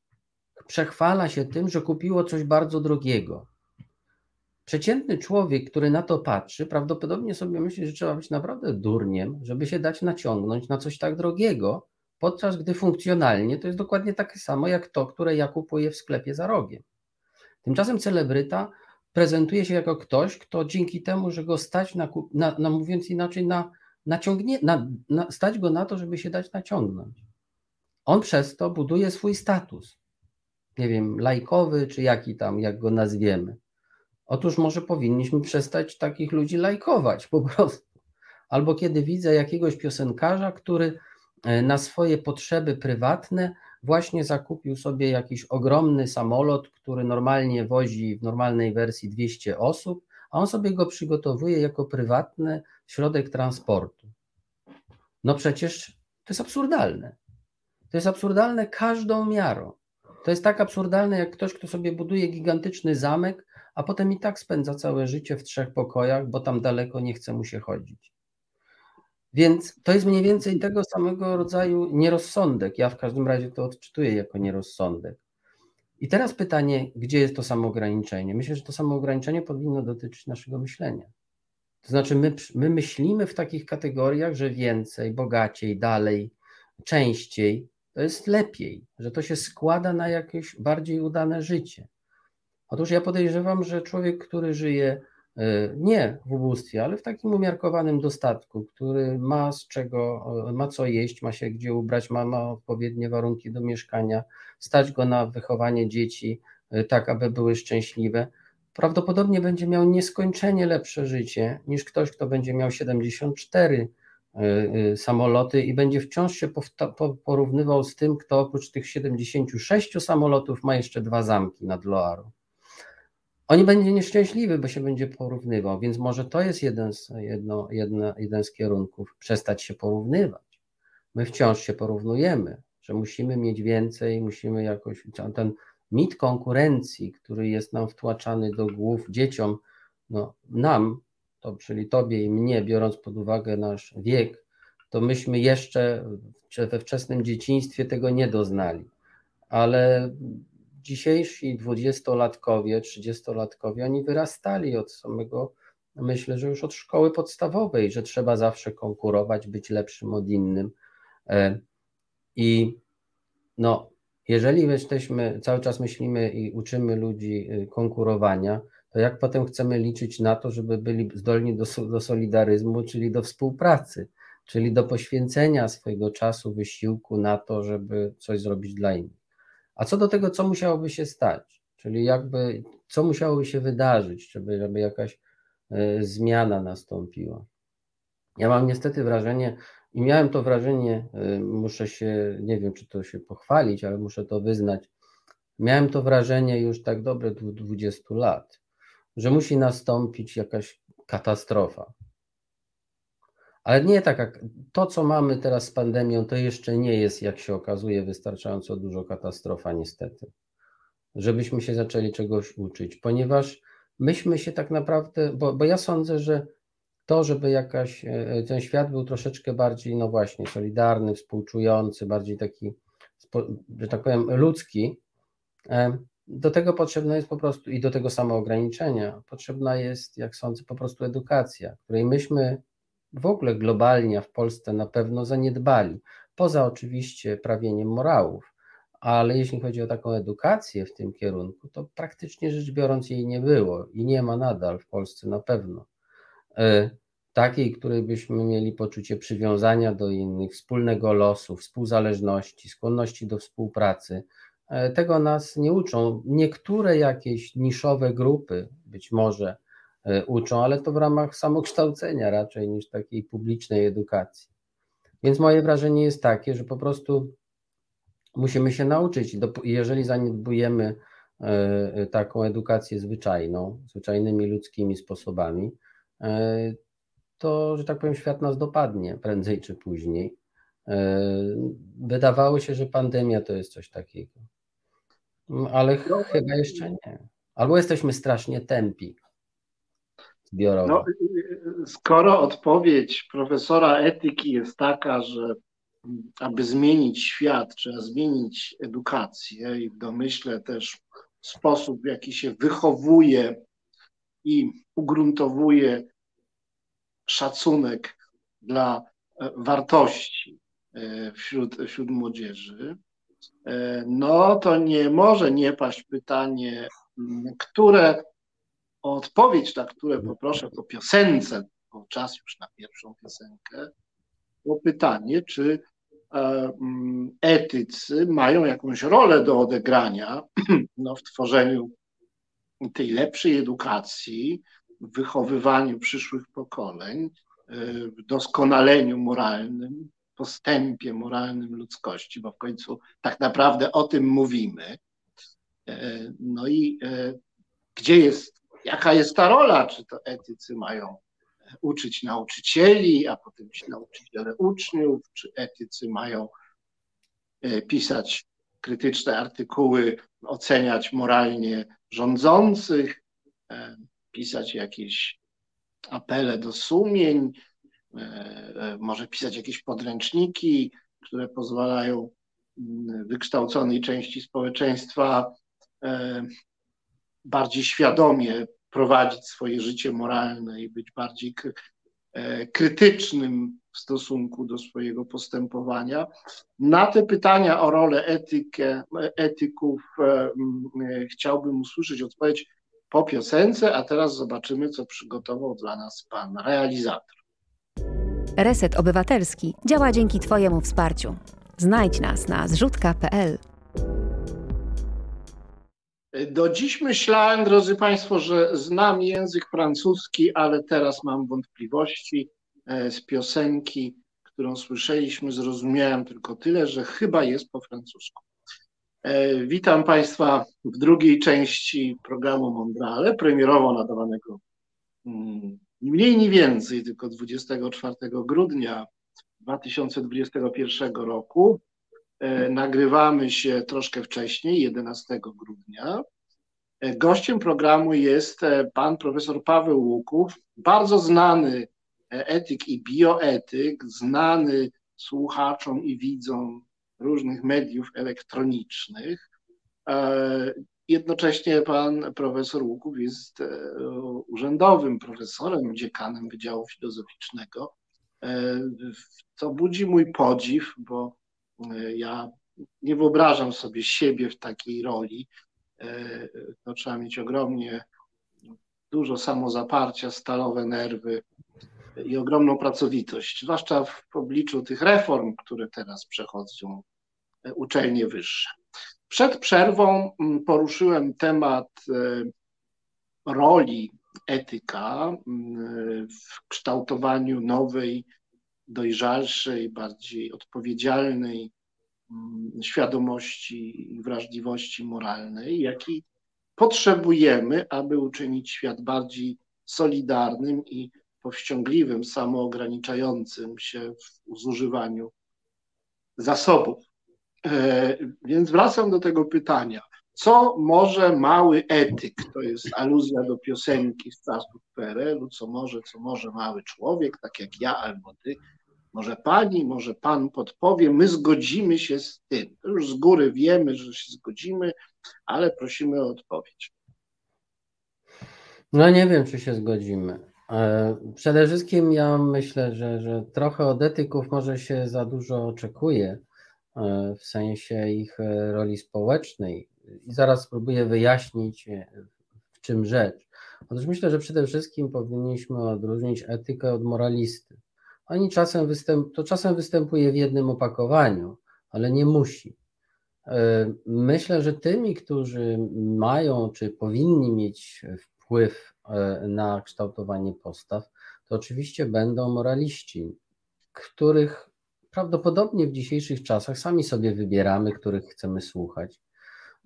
przechwala się tym, że kupiło coś bardzo drogiego. Przeciętny człowiek, który na to patrzy, prawdopodobnie sobie myśli, że trzeba być naprawdę durniem, żeby się dać naciągnąć na coś tak drogiego, podczas gdy funkcjonalnie to jest dokładnie takie samo jak to, które ja kupuję w sklepie za rogiem. Tymczasem celebryta prezentuje się jako ktoś, kto dzięki temu, że go stać na, na, na mówiąc inaczej, na naciągnie, na, na, stać go na to, żeby się dać naciągnąć. On przez to buduje swój status. Nie wiem, lajkowy, czy jaki tam, jak go nazwiemy. Otóż może powinniśmy przestać takich ludzi lajkować po prostu. Albo kiedy widzę jakiegoś piosenkarza, który e, na swoje potrzeby prywatne właśnie zakupił sobie jakiś ogromny samolot, który normalnie wozi w normalnej wersji 200 osób, a on sobie go przygotowuje jako prywatny środek transportu. No przecież to jest absurdalne. To jest absurdalne każdą miarą. To jest tak absurdalne, jak ktoś, kto sobie buduje gigantyczny zamek, a potem i tak spędza całe życie w trzech pokojach, bo tam daleko nie chce mu się chodzić. Więc to jest mniej więcej tego samego rodzaju nierozsądek. Ja w każdym razie to odczytuję jako nierozsądek. I teraz pytanie, gdzie jest to samoograniczenie? Myślę, że to samoograniczenie powinno dotyczyć naszego myślenia. To znaczy, my, my myślimy w takich kategoriach, że więcej, bogaciej, dalej, częściej to jest lepiej, że to się składa na jakieś bardziej udane życie. Otóż ja podejrzewam, że człowiek, który żyje e, nie w ubóstwie, ale w takim umiarkowanym dostatku, który ma z czego, e, ma co jeść, ma się gdzie ubrać, ma, ma odpowiednie warunki do mieszkania, stać go na wychowanie dzieci, e, tak aby były szczęśliwe, prawdopodobnie będzie miał nieskończenie lepsze życie niż ktoś, kto będzie miał 74 samoloty i będzie wciąż się porównywał z tym, kto oprócz tych 76 samolotów ma jeszcze dwa zamki nad Loarą. Oni będzie nieszczęśliwy, bo się będzie porównywał, więc może to jest jeden z, jedno, jedno, jeden z kierunków, przestać się porównywać. My wciąż się porównujemy, że musimy mieć więcej, musimy jakoś, ten mit konkurencji, który jest nam wtłaczany do głów dzieciom, no nam, to, czyli tobie i mnie, biorąc pod uwagę nasz wiek, to myśmy jeszcze we wczesnym dzieciństwie tego nie doznali. Ale dzisiejsi dwudziestolatkowie, trzydziestolatkowie, oni wyrastali od samego, myślę, że już od szkoły podstawowej, że trzeba zawsze konkurować, być lepszym od innym. E, I no, jeżeli jesteśmy, cały czas myślimy i uczymy ludzi y, konkurowania, to jak potem chcemy liczyć na to, żeby byli zdolni do, do solidaryzmu, czyli do współpracy, czyli do poświęcenia swojego czasu, wysiłku na to, żeby coś zrobić dla innych. A co do tego, co musiałoby się stać, czyli jakby, co musiałoby się wydarzyć, żeby, żeby jakaś y, zmiana nastąpiła. Ja mam niestety wrażenie, i miałem to wrażenie, y, muszę się, nie wiem czy to się pochwalić, ale muszę to wyznać. Miałem to wrażenie już tak dobre 20 lat, że musi nastąpić jakaś katastrofa. Ale nie tak to, co mamy teraz z pandemią, to jeszcze nie jest, jak się okazuje, wystarczająco dużo katastrofa, niestety. Żebyśmy się zaczęli czegoś uczyć, ponieważ myśmy się tak naprawdę, bo, bo ja sądzę, że to, żeby jakaś, e, ten świat był troszeczkę bardziej, no właśnie, solidarny, współczujący, bardziej taki, że tak powiem, ludzki, e, do tego potrzebna jest po prostu i do tego samoograniczenia potrzebna jest, jak sądzę, po prostu edukacja, której myśmy w ogóle globalnie w Polsce na pewno zaniedbali, poza oczywiście prawieniem morałów, ale jeśli chodzi o taką edukację w tym kierunku, to praktycznie rzecz biorąc jej nie było i nie ma nadal w Polsce na pewno. E, takiej, której byśmy mieli poczucie przywiązania do innych, wspólnego losu, współzależności, skłonności do współpracy. E, tego nas nie uczą. Niektóre jakieś niszowe grupy być może uczą, ale to w ramach samokształcenia raczej niż takiej publicznej edukacji. Więc moje wrażenie jest takie, że po prostu musimy się nauczyć. Jeżeli zaniedbujemy taką edukację zwyczajną, zwyczajnymi ludzkimi sposobami, E, to, że tak powiem, świat nas dopadnie prędzej czy później. E, wydawało się, że pandemia to jest coś takiego, mm, ale no, chyba jeszcze nie. Albo jesteśmy strasznie tępi No, skoro odpowiedź profesora etyki jest taka, że aby zmienić świat, trzeba zmienić edukację i w domyśle też sposób, w jaki się wychowuje i ugruntowuje szacunek dla e, wartości e, wśród, wśród młodzieży, e, no to nie może nie paść pytanie, które, o odpowiedź na które poproszę po piosence, bo czas już na pierwszą piosenkę, o pytanie, czy etycy mają jakąś rolę do odegrania [clears throat] no, w tworzeniu tej lepszej edukacji, w wychowywaniu przyszłych pokoleń, w doskonaleniu moralnym, postępie moralnym ludzkości, bo w końcu tak naprawdę o tym mówimy. No i e, gdzie jest, jaka jest ta rola? Czy to etycy mają uczyć nauczycieli, a potem ci nauczyciele uczniów, czy etycy mają e, pisać krytyczne artykuły, oceniać moralnie rządzących, e, pisać jakieś apele do sumień, e, może pisać jakieś podręczniki, które pozwalają mm, wykształconej części społeczeństwa bardziej świadomie prowadzić swoje życie moralne i być bardziej e, krytycznym w stosunku do swojego postępowania. Na te pytania o rolę etykę, etyków e, chciałbym usłyszeć odpowiedź po piosence, a teraz zobaczymy, co przygotował dla nas pan realizator. Reset Obywatelski działa dzięki Twojemu wsparciu. Znajdź nas na zrzutka.pl. Do dziś myślałem, drodzy Państwo, że znam język francuski, ale teraz mam wątpliwości. E, z piosenki, którą słyszeliśmy, zrozumiałem tylko tyle, że chyba jest po francusku. E, witam Państwa w drugiej części programu Mondrale, premierowo nadawanego mm, ni mniej, ni więcej, tylko 24 grudnia 2021 roku. E, nagrywamy się troszkę wcześniej, 11 grudnia. E, gościem programu jest e, pan profesor Paweł Łuków, bardzo znany etyk i bioetyk, znany słuchaczom i widzom różnych mediów elektronicznych. Jednocześnie pan profesor Łuków jest urzędowym profesorem, dziekanem Wydziału Filozoficznego, co budzi mój podziw, bo ja nie wyobrażam sobie siebie w takiej roli. E, to trzeba mieć ogromnie dużo samozaparcia, stalowe nerwy i ogromną pracowitość, zwłaszcza w obliczu tych reform, które teraz przechodzą e, uczelnie wyższe. Przed przerwą mm, poruszyłem temat roli etyka mm, w kształtowaniu nowej dojrzalszej, bardziej odpowiedzialnej mm, świadomości i wrażliwości moralnej, jaki potrzebujemy, aby uczynić świat bardziej solidarnym i powściągliwym, samoograniczającym się w zużywaniu zasobów. E, więc wracam do tego pytania. Co może mały etyk? To jest aluzja do piosenki z czasów PRL-u. Co może, co może mały człowiek, tak jak ja albo ty, może pani, może pan podpowie, my zgodzimy się z tym. Już z góry wiemy, że się zgodzimy, ale prosimy o odpowiedź. No nie wiem, czy się zgodzimy. E, przede wszystkim ja myślę, że, że trochę od etyków może się za dużo oczekuje e, w sensie ich e, roli społecznej. I zaraz spróbuję wyjaśnić, w czym rzecz. Otóż myślę, że przede wszystkim powinniśmy odróżnić etykę od moralisty. Oni czasem występ, to czasem występuje w jednym opakowaniu, ale nie musi. E, myślę, że tymi, którzy mają czy powinni mieć wpływ e, na kształtowanie postaw, to oczywiście będą moraliści, których prawdopodobnie w dzisiejszych czasach sami sobie wybieramy, których chcemy słuchać.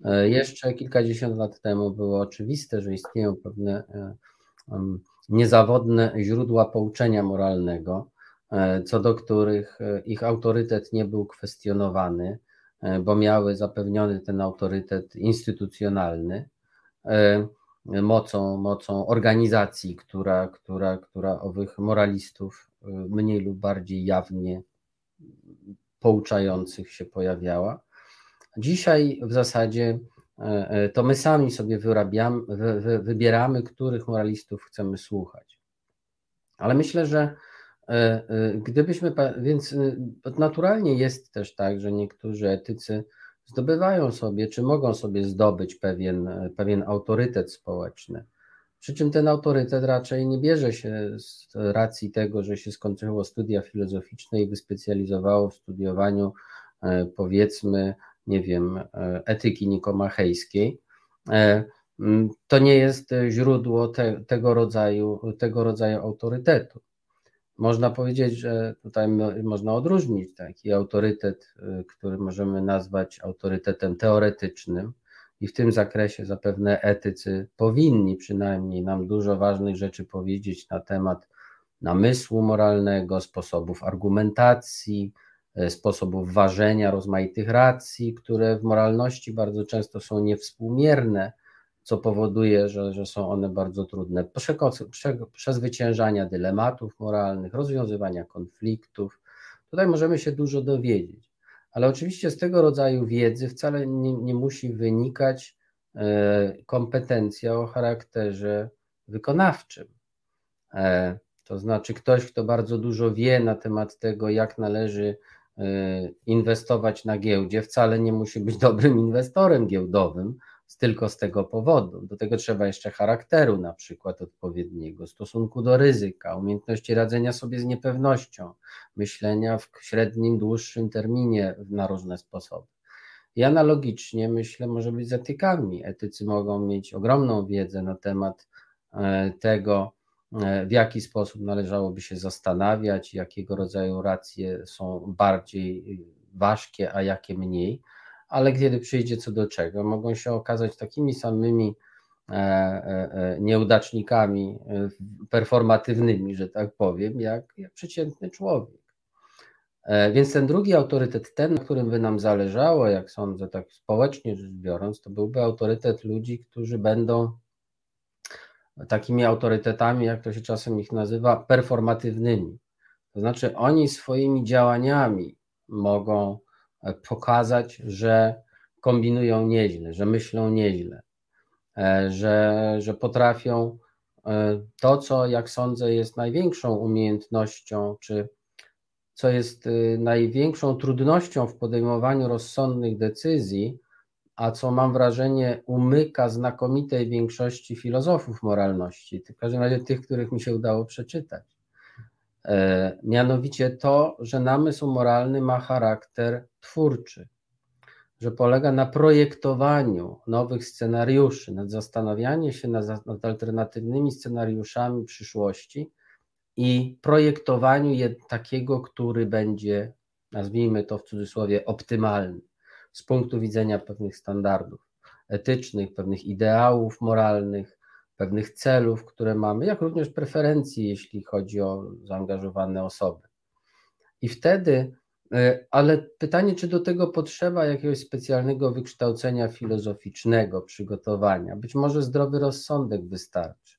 E, jeszcze kilkadziesiąt lat temu było oczywiste, że istnieją pewne niezawodne źródła pouczenia moralnego, co do których e, ich autorytet nie był kwestionowany, e, bo miały zapewniony ten autorytet instytucjonalny mocą, mocą organizacji, która, która, która owych moralistów mniej lub bardziej jawnie pouczających się pojawiała. Dzisiaj w zasadzie to my sami sobie wyrabiamy, wybieramy, których moralistów chcemy słuchać. Ale myślę, że E, e, gdybyśmy, więc e, naturalnie jest też tak, że niektórzy etycy zdobywają sobie, czy mogą sobie zdobyć pewien, pewien autorytet społeczny. Przy czym ten autorytet raczej nie bierze się z racji tego, że się skończyło studia filozoficzne i wyspecjalizowało w studiowaniu, powiedzmy, nie wiem, etyki nikomachejskiej. To nie jest źródło te, tego, rodzaju, tego rodzaju autorytetu. Można powiedzieć, że tutaj można odróżnić taki autorytet, y, który możemy nazwać autorytetem teoretycznym, i w tym zakresie zapewne etycy powinni przynajmniej nam dużo ważnych rzeczy powiedzieć na temat namysłu moralnego, sposobów argumentacji, y, sposobów ważenia rozmaitych racji, które w moralności bardzo często są niewspółmierne co powoduje, że, że są one bardzo trudne. Przezwyciężania dylematów moralnych, rozwiązywania konfliktów. Tutaj możemy się dużo dowiedzieć, ale oczywiście z tego rodzaju wiedzy wcale nie, nie musi wynikać e, kompetencja o charakterze wykonawczym. E, to znaczy ktoś, kto bardzo dużo wie na temat tego, jak należy e, inwestować na giełdzie, wcale nie musi być dobrym inwestorem giełdowym, tylko z tego powodu. Do tego trzeba jeszcze charakteru, na przykład odpowiedniego, stosunku do ryzyka, umiejętności radzenia sobie z niepewnością, myślenia w średnim, dłuższym terminie na różne sposoby. I analogicznie myślę, może być z etykami. Etycy mogą mieć ogromną wiedzę na temat e, tego, e, w jaki sposób należałoby się zastanawiać, jakiego rodzaju racje są bardziej ważkie, a jakie mniej ale kiedy przyjdzie co do czego, mogą się okazać takimi samymi e, e, e, nieudacznikami performatywnymi, że tak powiem, jak, jak przeciętny człowiek. Więc ten drugi autorytet, ten, na którym by nam zależało, jak sądzę, tak społecznie rzecz biorąc, to byłby autorytet ludzi, którzy będą takimi autorytetami, jak to się czasem ich nazywa, performatywnymi. To znaczy, oni swoimi działaniami mogą pokazać, że kombinują nieźle, że myślą nieźle, e, że, że potrafią e, to, co jak sądzę jest największą umiejętnością, czy co jest największą trudnością w podejmowaniu rozsądnych decyzji, a co mam wrażenie umyka znakomitej większości filozofów moralności, w każdym razie tych, których mi się udało przeczytać. E, mianowicie to, że namysł moralny ma charakter twórczy, że polega na projektowaniu nowych scenariuszy, nad zastanawianiem się nad, nad alternatywnymi scenariuszami przyszłości i projektowaniu je, takiego, który będzie, nazwijmy to w cudzysłowie, optymalny z punktu widzenia pewnych standardów etycznych, pewnych ideałów moralnych, pewnych celów, które mamy, jak również preferencji, jeśli chodzi o zaangażowane osoby. I wtedy, e, ale pytanie, czy do tego potrzeba jakiegoś specjalnego wykształcenia filozoficznego, przygotowania? Być może zdrowy rozsądek wystarczy.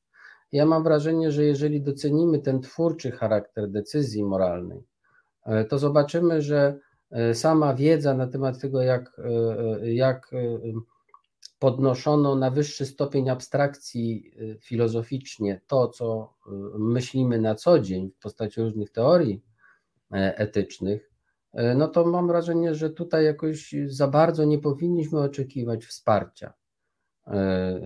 Ja mam wrażenie, że jeżeli docenimy ten twórczy charakter decyzji moralnej, e, to zobaczymy, że e, sama wiedza na temat tego, jak, jak podnoszono na wyższy stopień abstrakcji y, filozoficznie to, co y, myślimy na co dzień w postaci różnych teorii e, etycznych, e, no to mam wrażenie, że tutaj jakoś za bardzo nie powinniśmy oczekiwać wsparcia. E,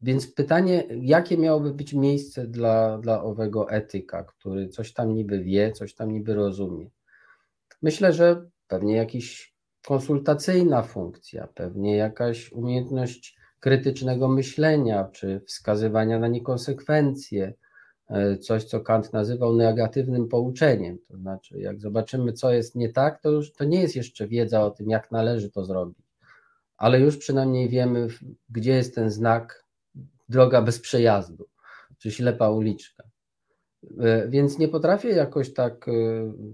więc pytanie, jakie miałoby być miejsce dla, dla owego etyka, który coś tam niby wie, coś tam niby rozumie? Myślę, że pewnie jakiś konsultacyjna funkcja, pewnie jakaś umiejętność krytycznego myślenia czy wskazywania na niekonsekwencje, e, coś, co Kant nazywał negatywnym pouczeniem. To znaczy, jak zobaczymy, co jest nie tak, to już to nie jest jeszcze wiedza o tym, jak należy to zrobić, ale już przynajmniej wiemy, gdzie jest ten znak droga bez przejazdu, czy ślepa uliczka. E, więc nie potrafię jakoś tak e,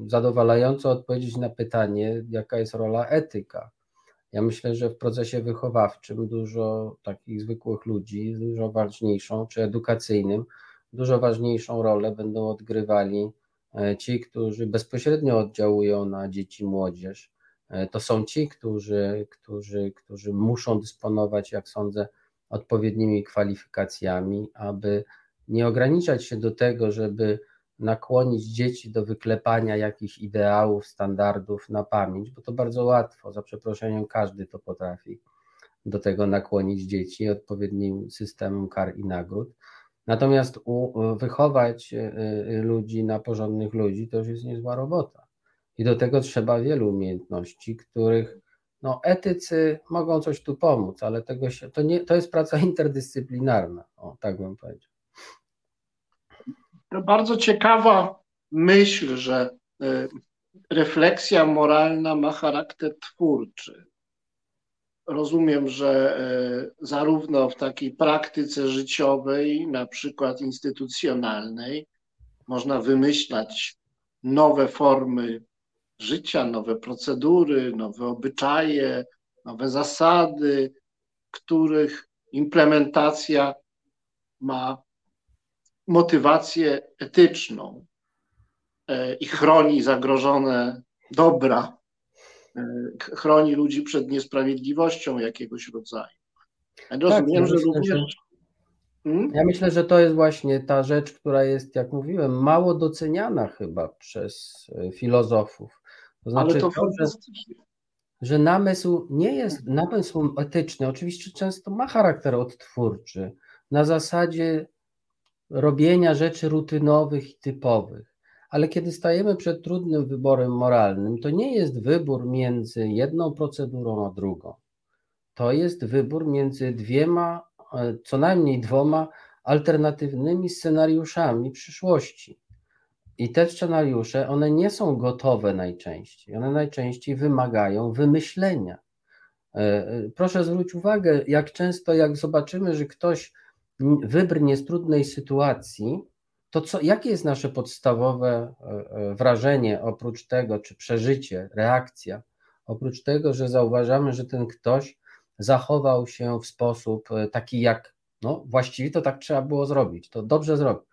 zadowalająco odpowiedzieć na pytanie, jaka jest rola etyka. Ja myślę, że w procesie wychowawczym dużo takich zwykłych ludzi, dużo ważniejszą, czy edukacyjnym, dużo ważniejszą rolę będą odgrywali e, ci, którzy bezpośrednio oddziałują na dzieci, młodzież. To są ci, którzy, którzy, którzy muszą dysponować, jak sądzę, odpowiednimi kwalifikacjami, aby nie ograniczać się do tego, żeby nakłonić dzieci do wyklepania jakichś ideałów, standardów na pamięć, bo to bardzo łatwo, za przeproszeniem każdy to potrafi do tego nakłonić dzieci odpowiednim systemem kar i nagród. Natomiast wychować y, y, ludzi na porządnych ludzi to już jest niezła robota. I do tego trzeba wielu umiejętności, których no, etycy mogą coś tu pomóc, ale tego się, to, nie, to jest praca [laughs] interdyscyplinarna, o, tak bym powiedział bardzo ciekawa myśl, że e, refleksja moralna ma charakter twórczy. Rozumiem, że e, zarówno w takiej praktyce życiowej, na przykład instytucjonalnej, można wymyślać nowe formy życia, nowe procedury, nowe obyczaje, nowe zasady, których implementacja ma motywację etyczną e, i chroni zagrożone dobra, e, chroni ludzi przed niesprawiedliwością jakiegoś rodzaju. Ja rozumiem, tak, że również Hmm? Ja myślę, że to jest właśnie ta rzecz, która jest, jak mówiłem, mało doceniana chyba przez e, filozofów. To znaczy, Ale to, to że, że namysł nie jest, namysł etyczny oczywiście często ma charakter odtwórczy, na zasadzie robienia rzeczy rutynowych i typowych. Ale kiedy stajemy przed trudnym wyborem moralnym, to nie jest wybór między jedną procedurą a drugą. To jest wybór między dwiema, e, co najmniej dwoma alternatywnymi scenariuszami przyszłości. I te scenariusze, one nie są gotowe najczęściej. One najczęściej wymagają wymyślenia. E, e, proszę zwrócić uwagę, jak często, jak zobaczymy, że ktoś wybrnie z trudnej sytuacji, to co, jakie jest nasze podstawowe e, wrażenie oprócz tego, czy przeżycie, reakcja, oprócz tego, że zauważamy, że ten ktoś zachował się w sposób taki, jak no właściwie to tak trzeba było zrobić, to dobrze zrobił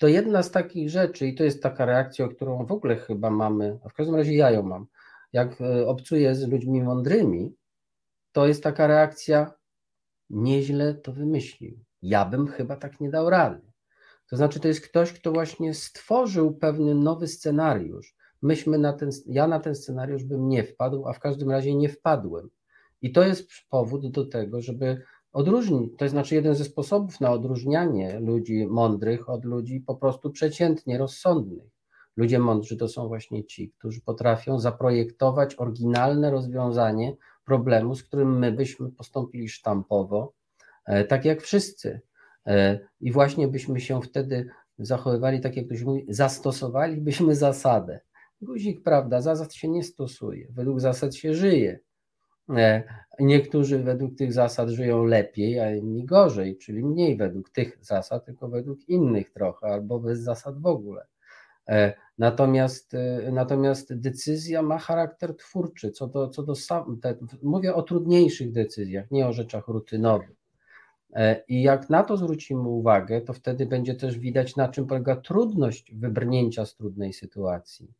to jedna z takich rzeczy, i to jest taka reakcja, którą w ogóle chyba mamy, a w każdym razie ja ją mam, jak e, obcuję z ludźmi mądrymi, to jest taka reakcja, nieźle to wymyślił. Ja bym chyba tak nie dał rady. To znaczy, to jest ktoś, kto właśnie stworzył pewien nowy scenariusz. Myśmy na ten, ja na ten scenariusz bym nie wpadł, a w każdym razie nie wpadłem. I to jest powód do tego, żeby odróżnić. To znaczy jeden ze sposobów na odróżnianie ludzi mądrych od ludzi po prostu przeciętnie rozsądnych. Ludzie mądrzy to są właśnie ci, którzy potrafią zaprojektować oryginalne rozwiązanie problemu, z którym my byśmy postąpili sztampowo, tak jak wszyscy. E, I właśnie byśmy się wtedy zachowywali, tak jak ktoś mówi, zastosowalibyśmy zasadę. Guzik, prawda, zasad się nie stosuje, według zasad się żyje. E, niektórzy według tych zasad żyją lepiej, a inni gorzej, czyli mniej według tych zasad, tylko według innych trochę, albo bez zasad w ogóle. E, natomiast, e, natomiast decyzja ma charakter twórczy, co do, co do sam, te, mówię o trudniejszych decyzjach, nie o rzeczach rutynowych. I jak na to zwrócimy uwagę, to wtedy będzie też widać, na czym polega trudność wybrnięcia z trudnej sytuacji,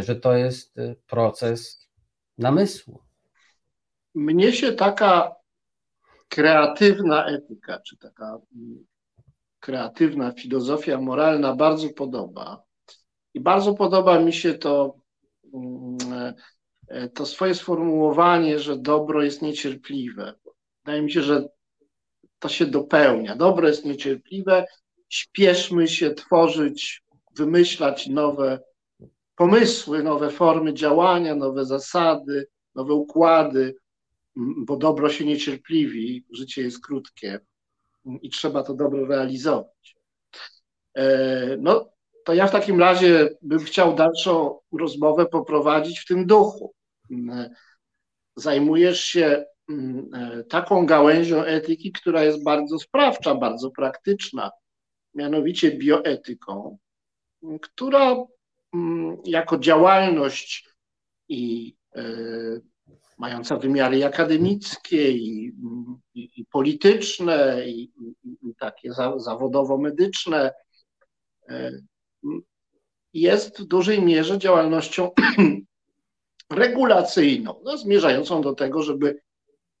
że to jest proces namysłu mnie się taka kreatywna etyka, czy taka mm, kreatywna filozofia moralna bardzo podoba. I bardzo podoba mi się to, mm, e, to swoje sformułowanie, że dobro jest niecierpliwe. Wydaje mi się, że to się dopełnia. Dobro jest niecierpliwe, śpieszmy się tworzyć, wymyślać nowe pomysły, nowe formy działania, nowe zasady, nowe układy, bo dobro się niecierpliwi, życie jest krótkie i trzeba to dobro realizować. E, no, to ja w takim razie bym chciał dalszą rozmowę poprowadzić w tym duchu. E, zajmujesz się taką gałęzią etyki, która jest bardzo sprawcza, bardzo praktyczna, mianowicie bioetyką, która mm, jako działalność i mająca wymiary akademickie i, i, i polityczne, i, i takie za, zawodowo-medyczne, e, jest w dużej mierze działalnością [clears throat] regulacyjną, no, zmierzającą do tego, żeby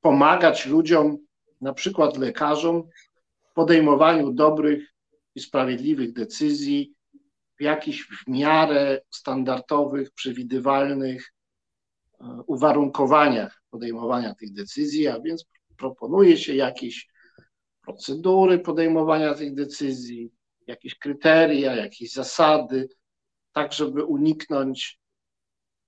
pomagać ludziom, na przykład lekarzom, w podejmowaniu dobrych i sprawiedliwych decyzji w jakichś w miarę standardowych, przewidywalnych uwarunkowaniach podejmowania tych decyzji, a więc proponuje się jakieś procedury podejmowania tych decyzji, jakieś kryteria, jakieś zasady, tak żeby uniknąć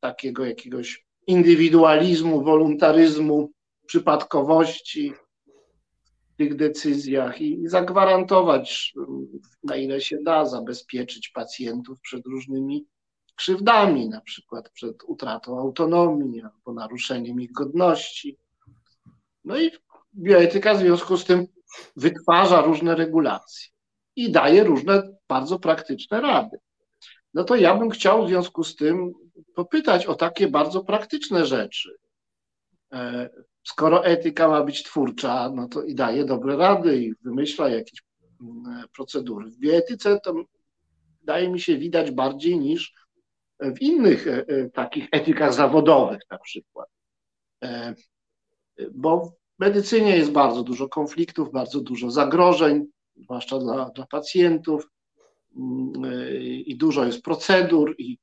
takiego jakiegoś indywidualizmu, wolontaryzmu, przypadkowości w tych decyzjach i zagwarantować, na ile się da, zabezpieczyć pacjentów przed różnymi krzywdami, na przykład przed utratą autonomii albo naruszeniem ich godności. No i bioetyka w związku z tym wytwarza różne regulacje i daje różne bardzo praktyczne rady. No to ja bym chciał w związku z tym popytać o takie bardzo praktyczne rzeczy. Skoro etyka ma być twórcza, no to i daje dobre rady i wymyśla jakieś mm, procedury. W bioetyce to wydaje mi się widać bardziej niż w innych e, e, takich etykach zawodowych na przykład. E, bo medycynie jest bardzo dużo konfliktów, bardzo dużo zagrożeń, zwłaszcza dla, dla pacjentów, i dużo jest procedur, i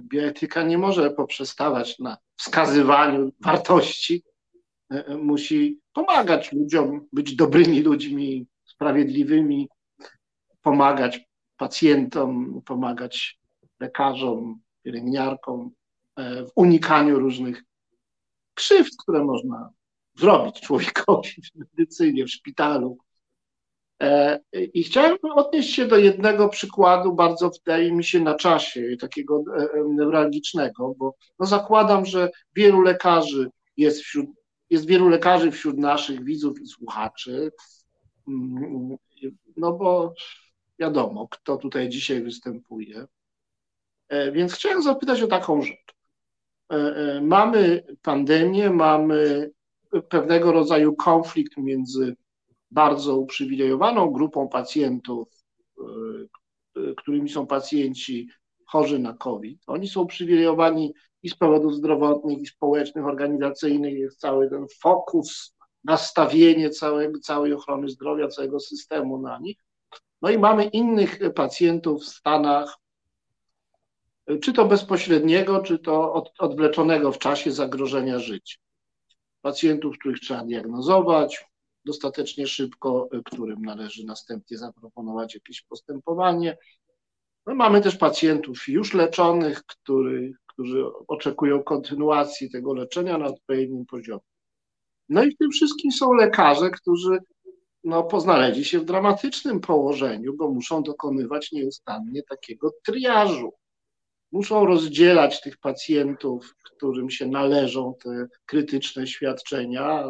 bioetyka nie może poprzestawać na wskazywaniu wartości. Musi pomagać ludziom, być dobrymi ludźmi, sprawiedliwymi, pomagać pacjentom, pomagać lekarzom, pielęgniarkom e, w unikaniu różnych krzywd, które można zrobić człowiekowi w medycynie, w szpitalu. E, I chciałem odnieść się do jednego przykładu, bardzo wydaje mi się na czasie, takiego e, neuralgicznego, bo no zakładam, że wielu lekarzy jest wśród, jest wielu lekarzy wśród naszych widzów i słuchaczy, no bo wiadomo, kto tutaj dzisiaj występuje. E, więc chciałem zapytać o taką rzecz. Mamy pandemię, mamy pewnego rodzaju konflikt między bardzo uprzywilejowaną grupą pacjentów, e, którymi są pacjenci chorzy na COVID. Oni są uprzywilejowani i z powodów zdrowotnych, i społecznych, organizacyjnych. Jest cały ten fokus, nastawienie całej, całej ochrony zdrowia, całego systemu na nich. No i mamy innych pacjentów w Stanach, czy to bezpośredniego, czy to od, odwleczonego w czasie zagrożenia życia. Pacjentów, których trzeba diagnozować, dostatecznie szybko, którym należy następnie zaproponować jakieś postępowanie. No, mamy też pacjentów już leczonych, który, którzy oczekują kontynuacji tego leczenia na odpowiednim poziomie. No i w tym wszystkim są lekarze, którzy no, poznaleźli się w dramatycznym położeniu, bo muszą dokonywać nieustannie takiego triażu. Muszą rozdzielać tych pacjentów, którym się należą te krytyczne świadczenia,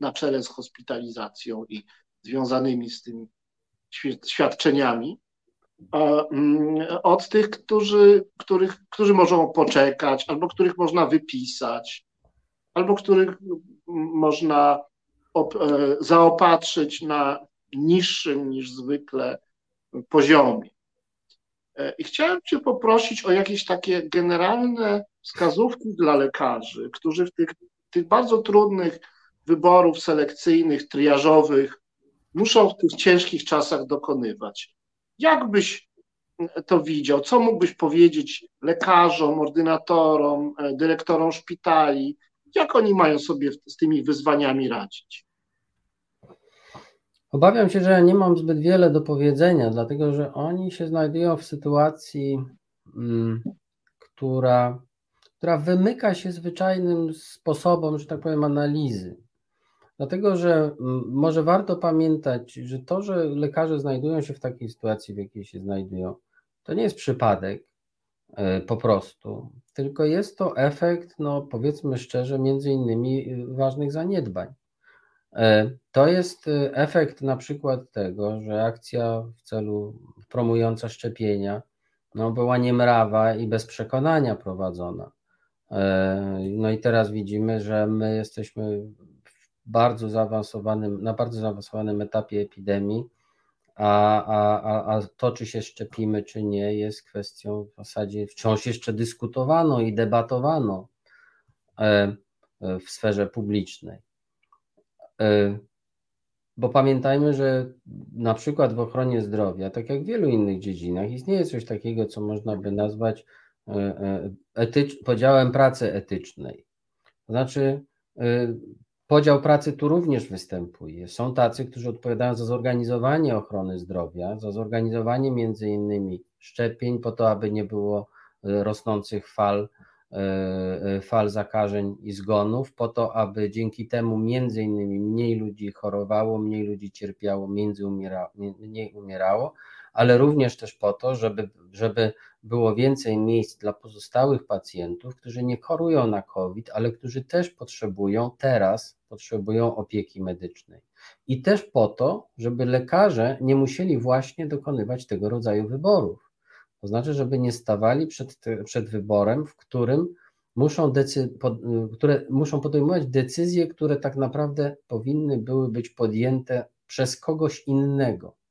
na czele z hospitalizacją i związanymi z tym świadczeniami, od tych, którzy, których, którzy mogą poczekać, albo których można wypisać, albo których można e, zaopatrzyć na niższym niż zwykle poziomie. E, I chciałem Cię poprosić o jakieś takie generalne wskazówki dla lekarzy, którzy w tych, tych bardzo trudnych wyborów selekcyjnych, triażowych muszą w tych ciężkich czasach dokonywać. Jak byś to widział? Co mógłbyś powiedzieć lekarzom, ordynatorom, e, dyrektorom szpitali? Jak oni mają sobie z tymi wyzwaniami radzić? Obawiam się, że nie mam zbyt wiele do powiedzenia, dlatego że oni się znajdują w sytuacji, mm, która, która wymyka się zwyczajnym sposobom, że tak powiem, analizy. Dlatego, że może warto pamiętać, że to, że lekarze znajdują się w takiej sytuacji, w jakiej się znajdują, to nie jest przypadek e, po prostu, tylko jest to efekt, no powiedzmy szczerze, między innymi e, ważnych zaniedbań. E, to jest efekt na przykład tego, że akcja w celu promująca szczepienia no, była niemrawa i bez przekonania prowadzona. No i teraz widzimy, że my jesteśmy bardzo zaawansowanym, na bardzo zaawansowanym etapie epidemii, a, a, a to, czy się szczepimy, czy nie, jest kwestią w zasadzie wciąż jeszcze dyskutowano i debatowano e, w sferze publicznej. E, bo pamiętajmy, że na przykład w ochronie zdrowia, tak jak w wielu innych dziedzinach, istnieje coś takiego, co można by nazwać e, etycz, podziałem pracy etycznej. To znaczy, Podział pracy tu również występuje. Są tacy, którzy odpowiadają za zorganizowanie ochrony zdrowia, za zorganizowanie między innymi szczepień po to, aby nie było e, rosnących fal, e, e, fal zakażeń i zgonów, po to, aby dzięki temu między innymi mniej ludzi chorowało, mniej ludzi cierpiało, między umiera, mniej umierało, ale również też po to, żeby, żeby było więcej miejsc dla pozostałych pacjentów, którzy nie chorują na COVID, ale którzy też potrzebują teraz, potrzebują opieki medycznej. I też po to, żeby lekarze nie musieli właśnie dokonywać tego rodzaju wyborów. To znaczy, żeby nie stawali przed, przed wyborem, w którym muszą, decy, pod, które muszą podejmować decyzje, które tak naprawdę powinny były być podjęte przez kogoś innego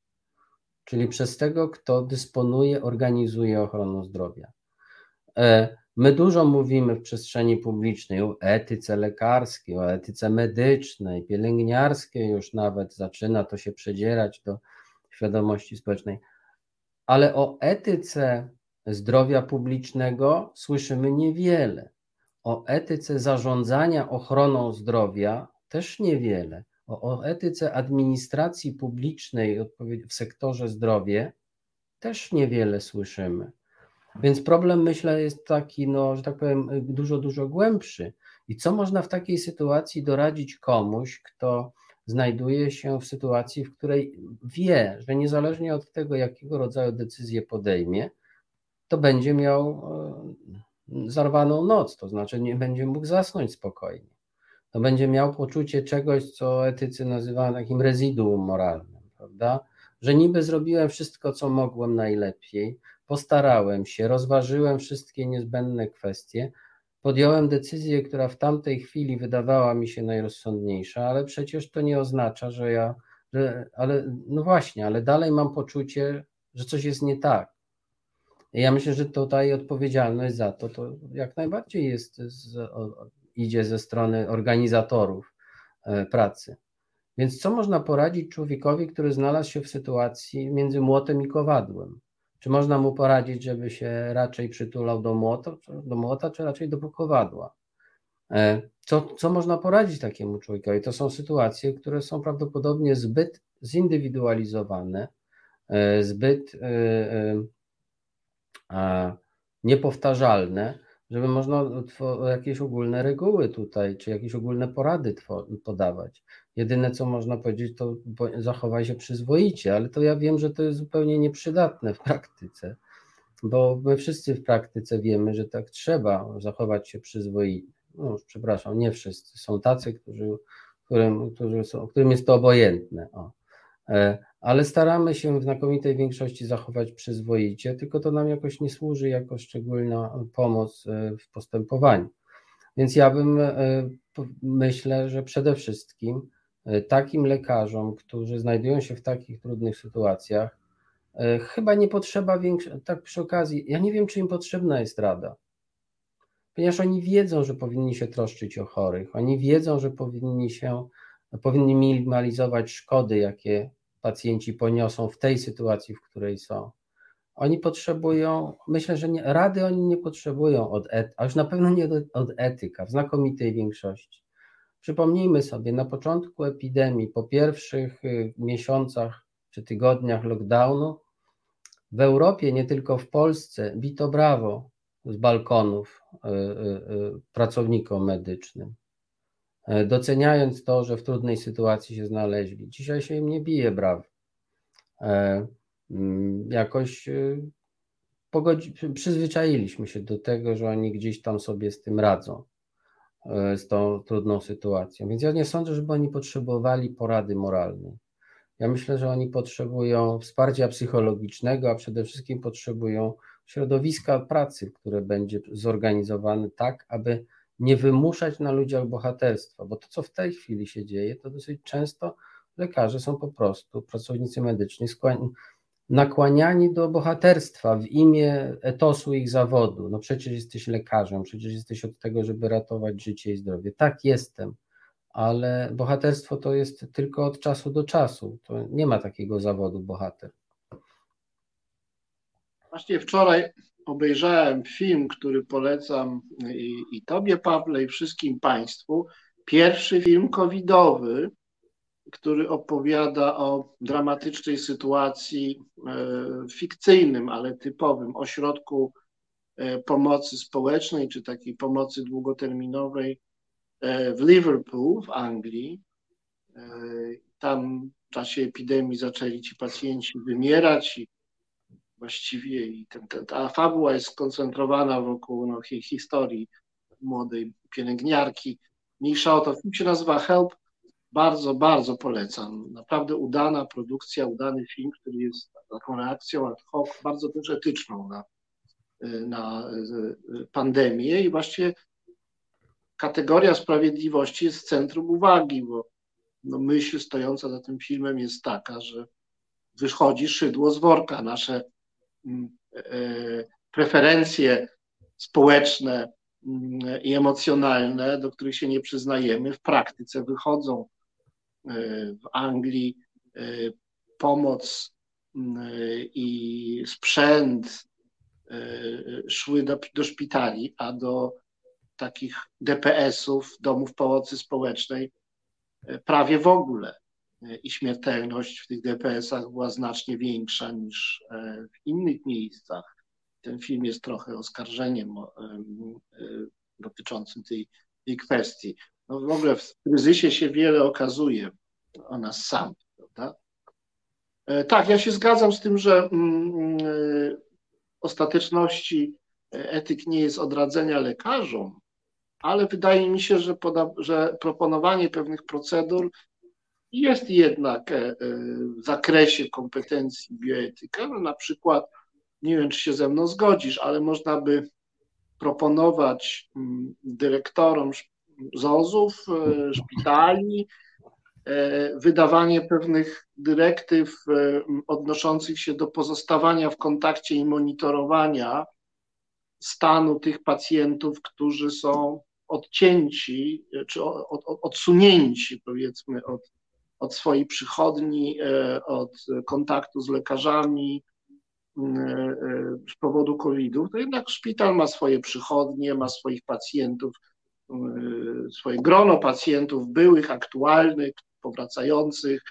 czyli przez tego, kto dysponuje, organizuje ochroną zdrowia. E, My dużo mówimy w przestrzeni publicznej o etyce lekarskiej, o etyce medycznej, pielęgniarskiej, już nawet zaczyna to się przedzierać do świadomości społecznej, ale o etyce zdrowia publicznego słyszymy niewiele. O etyce zarządzania ochroną zdrowia też niewiele. O, o etyce administracji publicznej w sektorze zdrowia też niewiele słyszymy. Więc problem, myślę, jest taki, no, że tak powiem, dużo, dużo głębszy. I co można w takiej sytuacji doradzić komuś, kto znajduje się w sytuacji, w której wie, że niezależnie od tego, jakiego rodzaju decyzję podejmie, to będzie miał e, zarwaną noc, to znaczy nie będzie mógł zasnąć spokojnie. To będzie miał poczucie czegoś, co etycy nazywają takim rezyduum moralnym, prawda? Że niby zrobiłem wszystko, co mogłem najlepiej, postarałem się, rozważyłem wszystkie niezbędne kwestie, podjąłem decyzję, która w tamtej chwili wydawała mi się najrozsądniejsza, ale przecież to nie oznacza, że ja, że, ale no właśnie, ale dalej mam poczucie, że coś jest nie tak. I ja myślę, że tutaj odpowiedzialność za to, to jak najbardziej jest, z, o, idzie ze strony organizatorów e, pracy. Więc co można poradzić człowiekowi, który znalazł się w sytuacji między młotem i kowadłem? Czy można mu poradzić, żeby się raczej przytulał do młota, do młota czy raczej do kowadła? E, co, co można poradzić takiemu człowiekowi? To są sytuacje, które są prawdopodobnie zbyt zindywidualizowane, e, zbyt niepowtarzalne, żeby można jakieś ogólne reguły tutaj, czy jakieś ogólne porady podawać. Jedyne, co można powiedzieć, to zachowaj się przyzwoicie, ale to ja wiem, że to jest zupełnie nieprzydatne w praktyce, bo my wszyscy w praktyce wiemy, że tak trzeba zachować się przyzwoicie. No, przepraszam, nie wszyscy. Są tacy, którzy, którym, którzy są, którym jest to obojętne. O. E, ale staramy się w znakomitej większości zachować przyzwoicie, tylko to nam jakoś nie służy jako szczególna pomoc e, w postępowaniu. Więc ja bym e, myślę, że przede wszystkim takim lekarzom, którzy znajdują się w takich trudnych sytuacjach, chyba nie potrzeba większej, tak przy okazji, ja nie wiem, czy im potrzebna jest rada, ponieważ oni wiedzą, że powinni się troszczyć o chorych, oni wiedzą, że powinni się, powinni minimalizować szkody, jakie pacjenci poniosą w tej sytuacji, w której są. Oni potrzebują, myślę, że nie, rady oni nie potrzebują od a już na pewno nie od, od etyka, w znakomitej większości. Przypomnijmy sobie, na początku epidemii, po pierwszych y, miesiącach czy tygodniach lockdownu, w Europie, nie tylko w Polsce, bito brawo z balkonów y, y, pracownikom medycznym. E, doceniając to, że w trudnej sytuacji się znaleźli. Dzisiaj się im nie bije braw. E, mm, jakoś e, pogodzi, przyzwyczailiśmy się do tego, że oni gdzieś tam sobie z tym radzą, z tą trudną sytuacją. Więc ja nie sądzę, żeby oni potrzebowali porady moralnej. Ja myślę, że oni potrzebują wsparcia psychologicznego, a przede wszystkim potrzebują środowiska pracy, które będzie zorganizowane tak, aby nie wymuszać na ludziach bohaterstwa, bo to, co w tej chwili się dzieje, to dosyć często lekarze są po prostu, pracownicy medyczni, nakłaniani do bohaterstwa w imię etosu ich zawodu. No przecież jesteś lekarzem, przecież jesteś od tego, żeby ratować życie i zdrowie. Tak, jestem, ale bohaterstwo to jest tylko od czasu do czasu. To nie ma takiego zawodu bohater. Właśnie wczoraj obejrzałem film, który polecam i, i Tobie, Pawle, i wszystkim Państwu. Pierwszy film covidowy, który opowiada o dramatycznej sytuacji e, fikcyjnym, ale typowym ośrodku e, pomocy społecznej, czy takiej pomocy długoterminowej e, w Liverpool w Anglii. Tam w czasie epidemii zaczęli ci pacjenci wymierać i właściwie i ten, ten, ta fabuła jest skoncentrowana wokół no, historii młodej pielęgniarki. Mniejsza o to, film się nazywa Help, bardzo, bardzo polecam. Naprawdę udana produkcja, udany film, który jest taką reakcją ad hoc, bardzo też etyczną na, na pandemię i właśnie kategoria sprawiedliwości jest centrum uwagi, bo no, myśl stojąca za tym filmem jest taka, że wychodzi szydło z worka. Nasze e, preferencje społeczne mm, i emocjonalne, do których się nie przyznajemy, w praktyce wychodzą. W Anglii pomoc mm, i sprzęt szły do, do szpitali, a do takich DPS-ów, domów pomocy społecznej, prawie w ogóle. I śmiertelność w tych DPS-ach była znacznie większa niż e, w innych miejscach. Ten film jest trochę oskarżeniem e, dotyczącym tej, tej kwestii. No w ogóle w kryzysie się wiele okazuje o nas samych, prawda? E, tak, ja się zgadzam z tym, że mm, ostateczności etyk nie jest odradzenia lekarzom, ale wydaje mi się, że, poda, że proponowanie pewnych procedur jest jednak e, e, w zakresie kompetencji bioetyka. No na przykład, nie wiem, czy się ze mną zgodzisz, ale można by proponować mm, dyrektorom ZOZ-ów, e, szpitali, wydawanie pewnych dyrektyw odnoszących się do pozostawania w kontakcie i monitorowania stanu tych pacjentów, którzy są odcięci czy odsunięci, powiedzmy, od, od swojej przychodni, e, od kontaktu z lekarzami e, e, z powodu COVID-u, to jednak szpital ma swoje przychodnie, ma swoich pacjentów, swoje grono pacjentów byłych, aktualnych, powracających.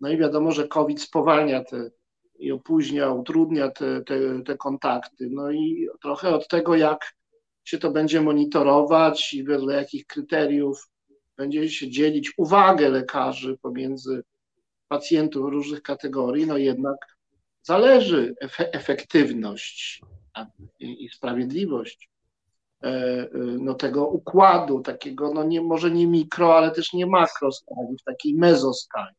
No i wiadomo, że COVID spowalnia te i opóźnia, utrudnia te, te, te kontakty. No i trochę od tego, jak się to będzie monitorować i wedle jakich kryteriów będzie się dzielić uwagę lekarzy pomiędzy pacjentów różnych kategorii, no jednak zależy efektywność i sprawiedliwość e, e, no, tego układu, takiego, no nie, może nie mikro, ale też nie makro skali, w takiej mezoskali.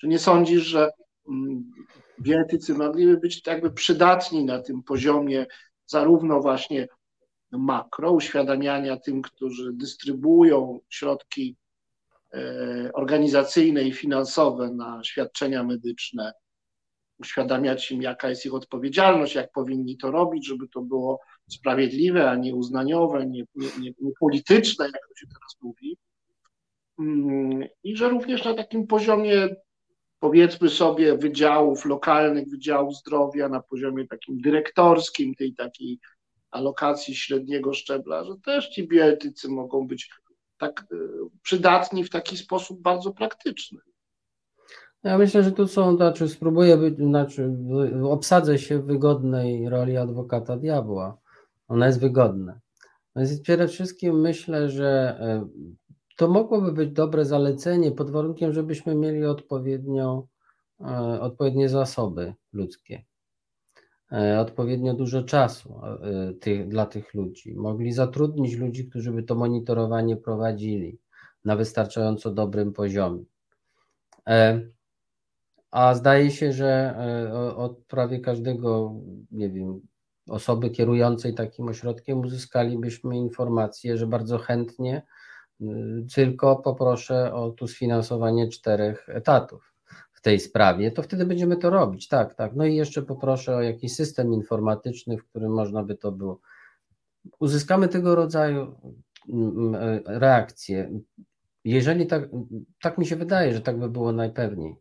Czy nie sądzisz, że mm, bioetycy mogliby być jakby przydatni na tym poziomie zarówno właśnie makro, uświadamiania tym, którzy dystrybuują środki e, organizacyjne i finansowe na świadczenia medyczne, uświadamiać im, jaka jest ich odpowiedzialność, jak powinni to robić, żeby to było sprawiedliwe, a nie uznaniowe, nie, nie, nie, nie polityczne, jak to się teraz mówi. Mm, I że również na takim poziomie, powiedzmy sobie, wydziałów lokalnych, wydziałów zdrowia, na poziomie takim dyrektorskim, tej takiej alokacji średniego szczebla, że też ci bioetycy mogą być tak e, przydatni w taki sposób bardzo praktyczny. Ja myślę, że tu są, znaczy spróbuję być, znaczy obsadzę się w wygodnej roli adwokata diabła. Ona jest wygodna. Więc przede wszystkim myślę, że e, to mogłoby być dobre zalecenie pod warunkiem, żebyśmy mieli odpowiednio, e, odpowiednie zasoby ludzkie. E, odpowiednio dużo czasu e, tych, dla tych ludzi. Mogli zatrudnić ludzi, którzy by to monitorowanie prowadzili na wystarczająco dobrym poziomie. E, a zdaje się, że od prawie każdego, nie wiem, osoby kierującej takim ośrodkiem uzyskalibyśmy informację, że bardzo chętnie, tylko poproszę o tu sfinansowanie czterech etatów tej sprawie, to wtedy będziemy to robić. Tak, tak. No i jeszcze poproszę o jakiś system informatyczny, w którym można by to było. Uzyskamy tego rodzaju mm, mm, reakcje. Jeżeli tak, tak mi się wydaje, że tak by było najpewniej.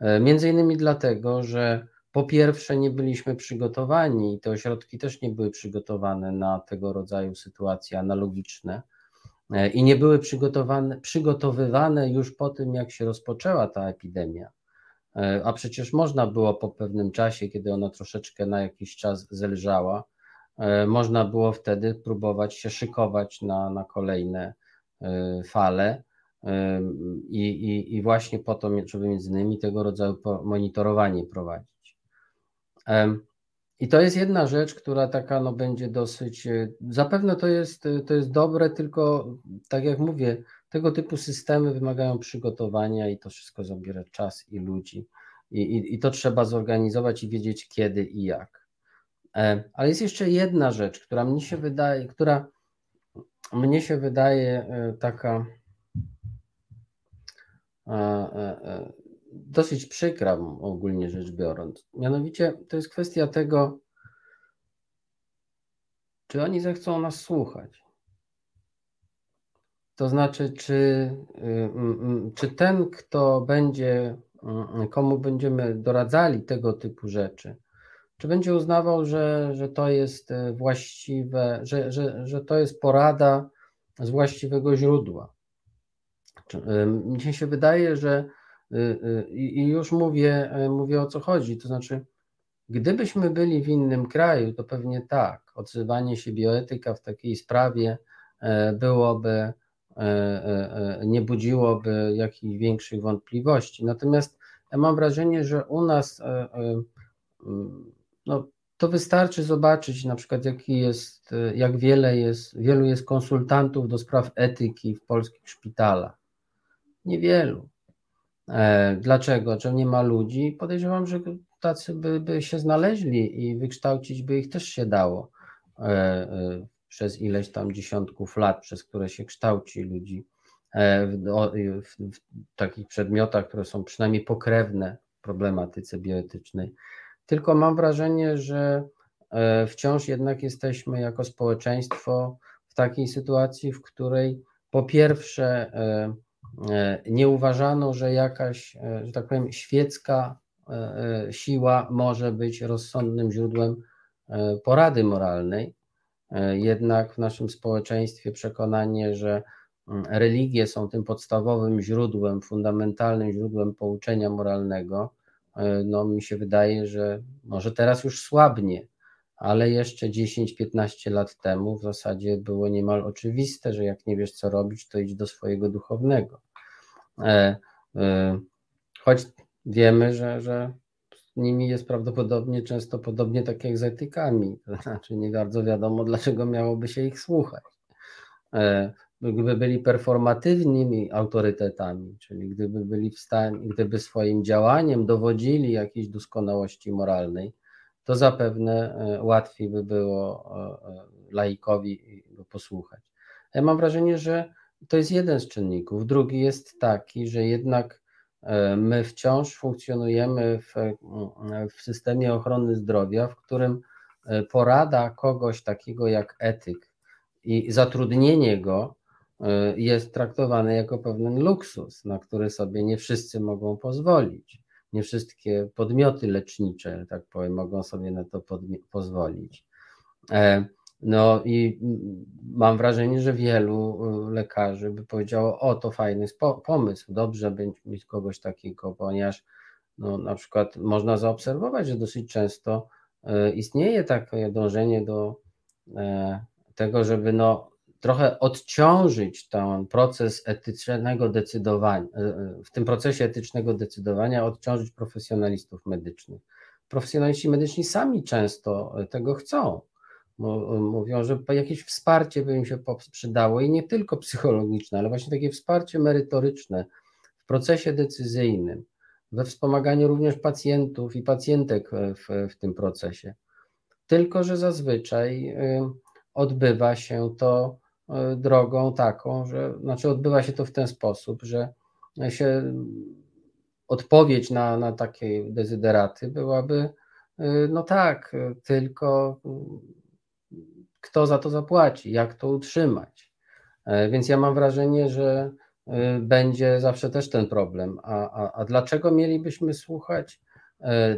E, między innymi dlatego, że po pierwsze nie byliśmy przygotowani i te ośrodki też nie były przygotowane na tego rodzaju sytuacje analogiczne e, i nie były przygotowane, przygotowywane już po tym, jak się rozpoczęła ta epidemia. E, a przecież można było po pewnym czasie, kiedy ona troszeczkę na jakiś czas zelżała, e, można było wtedy próbować się szykować na, na kolejne e, fale i, i, i właśnie po to, żeby między innymi tego rodzaju monitorowanie prowadzić. I to jest jedna rzecz, która taka no, będzie dosyć, zapewne to jest, to jest dobre, tylko tak jak mówię, tego typu systemy wymagają przygotowania i to wszystko zabiera czas i ludzi. I, i, I, to trzeba zorganizować i wiedzieć kiedy i jak. E, ale jest jeszcze jedna rzecz, która mnie się wydaje, która mnie się wydaje e, taka e, dosyć przykra ogólnie rzecz biorąc. Mianowicie to jest kwestia tego, czy oni zechcą nas słuchać. To znaczy, czy, y, czy ten, kto będzie, komu będziemy doradzali tego typu rzeczy, czy będzie uznawał, że, że to jest e, właściwe, że, że, że to jest porada z właściwego źródła. Mnie się wydaje, że y, y, i już mówię, e, mówię o co chodzi, to znaczy, gdybyśmy byli w innym kraju, to pewnie tak, odzywanie się bioetyka w takiej sprawie e, byłoby, nie budziłoby jakichś większych wątpliwości. Natomiast ja mam wrażenie, że u nas no, to wystarczy zobaczyć na przykład, jaki jest, jak wiele jest, wielu jest konsultantów do spraw etyki w polskich szpitalach. Niewielu. E, dlaczego? Czy nie ma ludzi? Podejrzewam, że tacy by, by się znaleźli i wykształcić by ich też się dało e, e, przez ileś tam dziesiątków lat, przez które się kształci ludzi w, w, w takich przedmiotach, które są przynajmniej pokrewne problematyce bioetycznej. Tylko mam wrażenie, że e, wciąż jednak jesteśmy jako społeczeństwo w takiej sytuacji, w której po pierwsze e, e, nie uważano, że jakaś, że tak powiem, świecka siła może być rozsądnym źródłem porady moralnej. Jednak w naszym społeczeństwie przekonanie, że mm, religie są tym podstawowym źródłem, fundamentalnym źródłem pouczenia moralnego, E, no mi się wydaje, że może teraz już słabnie, ale jeszcze 10-15 lat temu w zasadzie było niemal oczywiste, że jak nie wiesz co robić, to idź do swojego duchownego. E, e, choć wiemy, że, że nimi jest prawdopodobnie często podobnie tak jak z etykami, [laughs] to znaczy nie bardzo wiadomo, dlaczego miałoby się ich słuchać gdyby byli performatywnymi autorytetami, czyli gdyby byli w stanie, gdyby swoim działaniem dowodzili jakiejś doskonałości moralnej, to zapewne e, łatwiej by było e, e, laikowi go posłuchać. Ja mam wrażenie, że to jest jeden z czynników. Drugi jest taki, że jednak my wciąż funkcjonujemy w, w systemie ochrony zdrowia, w którym porada kogoś takiego jak etyk i zatrudnienie go Y, jest traktowany jako pewien luksus, na który sobie nie wszyscy mogą pozwolić. Nie wszystkie podmioty lecznicze, tak powiem, mogą sobie na to pozwolić. No i mam wrażenie, że wielu y, lekarzy by powiedziało: O, to fajny pomysł, dobrze będzie mieć kogoś takiego, ponieważ no, na przykład można zaobserwować, że dosyć często y, istnieje takie dążenie do e, tego, żeby no, trochę odciążyć ten proces etycznego decydowania, e, e, w tym procesie etycznego decydowania, odciążyć profesjonalistów medycznych. Profesjonaliści medyczni sami często tego chcą. Mówią, że jakieś wsparcie by im się przydało i nie tylko psychologiczne, ale właśnie takie wsparcie merytoryczne w procesie decyzyjnym, we wspomaganiu również pacjentów i pacjentek w, w tym procesie. Tylko, że zazwyczaj y, odbywa się to E, drogą taką, że znaczy odbywa się to w ten sposób, że się odpowiedź na, na takie dezyderaty byłaby e, no tak, tylko kto za to zapłaci, jak to utrzymać. E, więc ja mam wrażenie, że będzie zawsze też ten problem. A, a, a dlaczego mielibyśmy słuchać?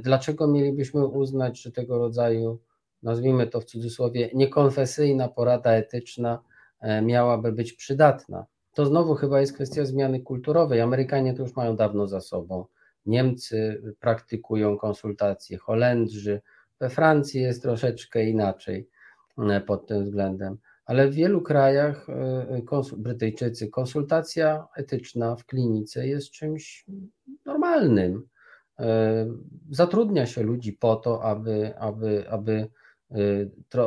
Dlaczego mielibyśmy uznać, że tego rodzaju, nazwijmy to w cudzysłowie, niekonfesyjna porada etyczna E, miałaby być przydatna. To znowu chyba jest kwestia zmiany kulturowej. Amerykanie to już mają dawno za sobą. Niemcy praktykują konsultacje, Holendrzy, we Francji jest troszeczkę inaczej e, pod tym względem, ale w wielu krajach e, konsul, Brytyjczycy konsultacja etyczna w klinice jest czymś normalnym. Zatrudnia się ludzi po to, aby, aby, aby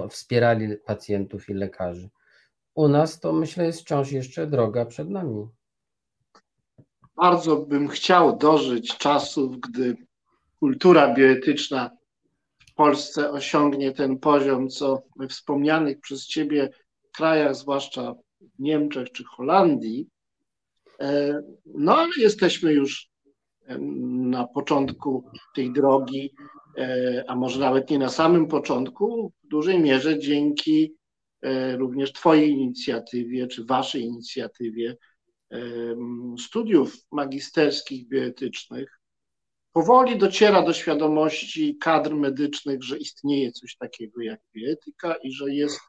wspierali pacjentów i lekarzy. U nas to myślę jest wciąż jeszcze droga przed nami. Bardzo bym chciał dożyć czasów, gdy kultura bioetyczna w Polsce osiągnie ten poziom, co we wspomnianych przez Ciebie krajach, zwłaszcza w Niemczech czy Holandii. E, no ale jesteśmy już na początku tej drogi, e, a może nawet nie na samym początku, w dużej mierze dzięki również Twojej inicjatywie, czy Waszej inicjatywie studiów magisterskich bioetycznych, powoli dociera do świadomości kadr medycznych, że istnieje coś takiego jak bioetyka i że jest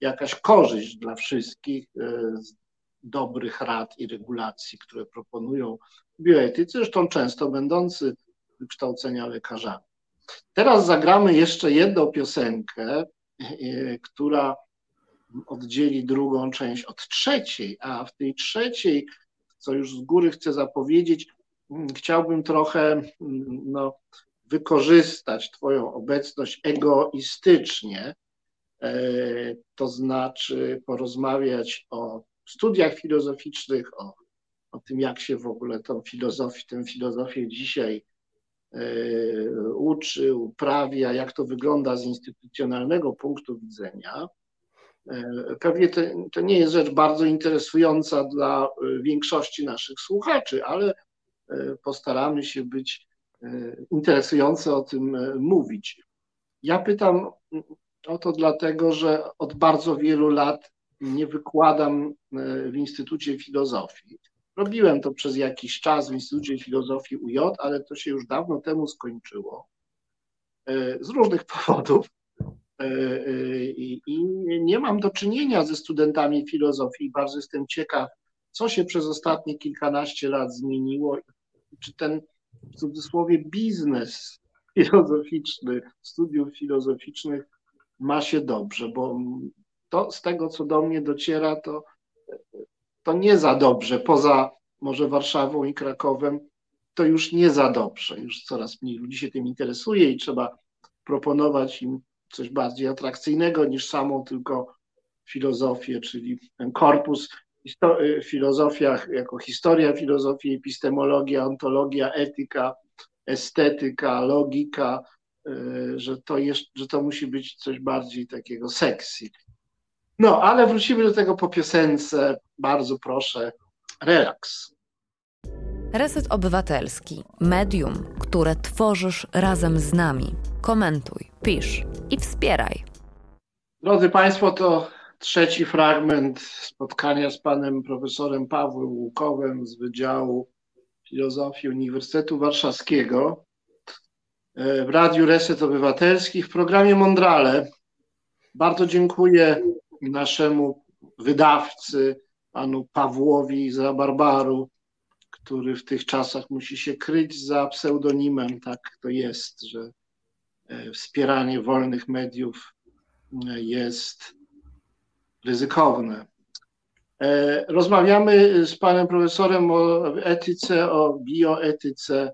jakaś korzyść dla wszystkich z dobrych rad i regulacji, które proponują bioetycy, zresztą często będący wykształcenia lekarzami. Teraz zagramy jeszcze jedną piosenkę, e, która oddzieli drugą część od trzeciej, a w tej trzeciej, co już z góry chcę zapowiedzieć, chciałbym trochę no, wykorzystać Twoją obecność egoistycznie, e, to znaczy porozmawiać o studiach filozoficznych, o, o tym, jak się w ogóle tą filozofię, tę filozofię dzisiaj e, uczy, uprawia, jak to wygląda z instytucjonalnego punktu widzenia. E, pewnie to, to, nie jest rzecz bardzo interesująca dla większości naszych słuchaczy, ale postaramy się być interesujące o tym mówić. Ja pytam o to dlatego, że od bardzo wielu lat nie wykładam e, w Instytucie Filozofii. Robiłem to przez jakiś czas w Instytucie Filozofii UJ, ale to się już dawno temu skończyło. E, z różnych [laughs] powodów. E, I nie mam do czynienia ze studentami filozofii. Bardzo jestem ciekaw, co się przez ostatnie kilkanaście lat zmieniło. Czy ten w cudzysłowie biznes filozoficzny, studiów filozoficznych ma się dobrze, bo to z tego, co do mnie dociera, to, to nie za dobrze. Poza może Warszawą i Krakowem, to już nie za dobrze. Już coraz mniej ludzi się tym interesuje i trzeba proponować im coś bardziej atrakcyjnego niż samą tylko filozofię, czyli ten korpus filozofiach jako historia filozofii, epistemologia, ontologia, etyka, estetyka, logika, y, że to, jest, że to musi być coś bardziej takiego sexy. No, ale wrócimy do tego po piosence. Bardzo proszę, relaks. Reset Obywatelski. Medium, które tworzysz razem z nami. Komentuj, pisz i wspieraj. Drodzy Państwo, to trzeci fragment spotkania z panem profesorem Pawłem Łukowem z Wydziału Filozofii Uniwersytetu Warszawskiego e, w Radiu Reset Obywatelski w programie Mondrale. Bardzo dziękuję naszemu wydawcy, panu Pawłowi z Rabarbaru, który w tych czasach musi się kryć za pseudonimem. Tak to jest, że e, wspieranie wolnych mediów e, jest ryzykowne. E, rozmawiamy z panem profesorem o etyce, o bioetyce,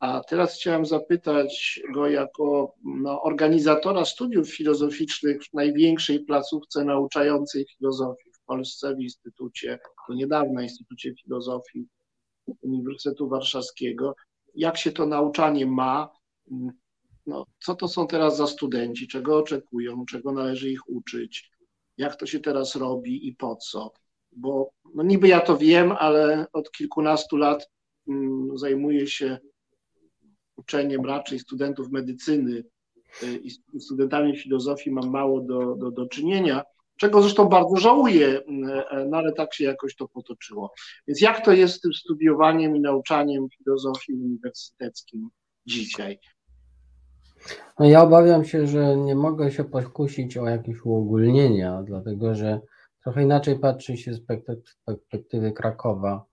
a teraz chciałem zapytać go jako no, organizatora studiów filozoficznych w największej placówce nauczającej filozofii w Polsce, w Instytucie, to niedawno Instytucie Filozofii Uniwersytetu Warszawskiego. Jak się to nauczanie ma? No, co to są teraz za studenci? Czego oczekują? Czego należy ich uczyć? Jak to się teraz robi i po co? Bo no niby ja to wiem, ale od kilkunastu lat mm, zajmuję się uczeniem raczej studentów medycyny y, i studentami filozofii mam mało do, do, do czynienia, czego zresztą bardzo żałuję, y, no ale tak się jakoś to potoczyło. Więc jak to jest z tym studiowaniem i nauczaniem filozofii uniwersyteckim dzisiaj? No ja obawiam się, że nie mogę się pokusić o jakieś uogólnienia, dlatego że trochę inaczej patrzy się z perspektywy Krakowa,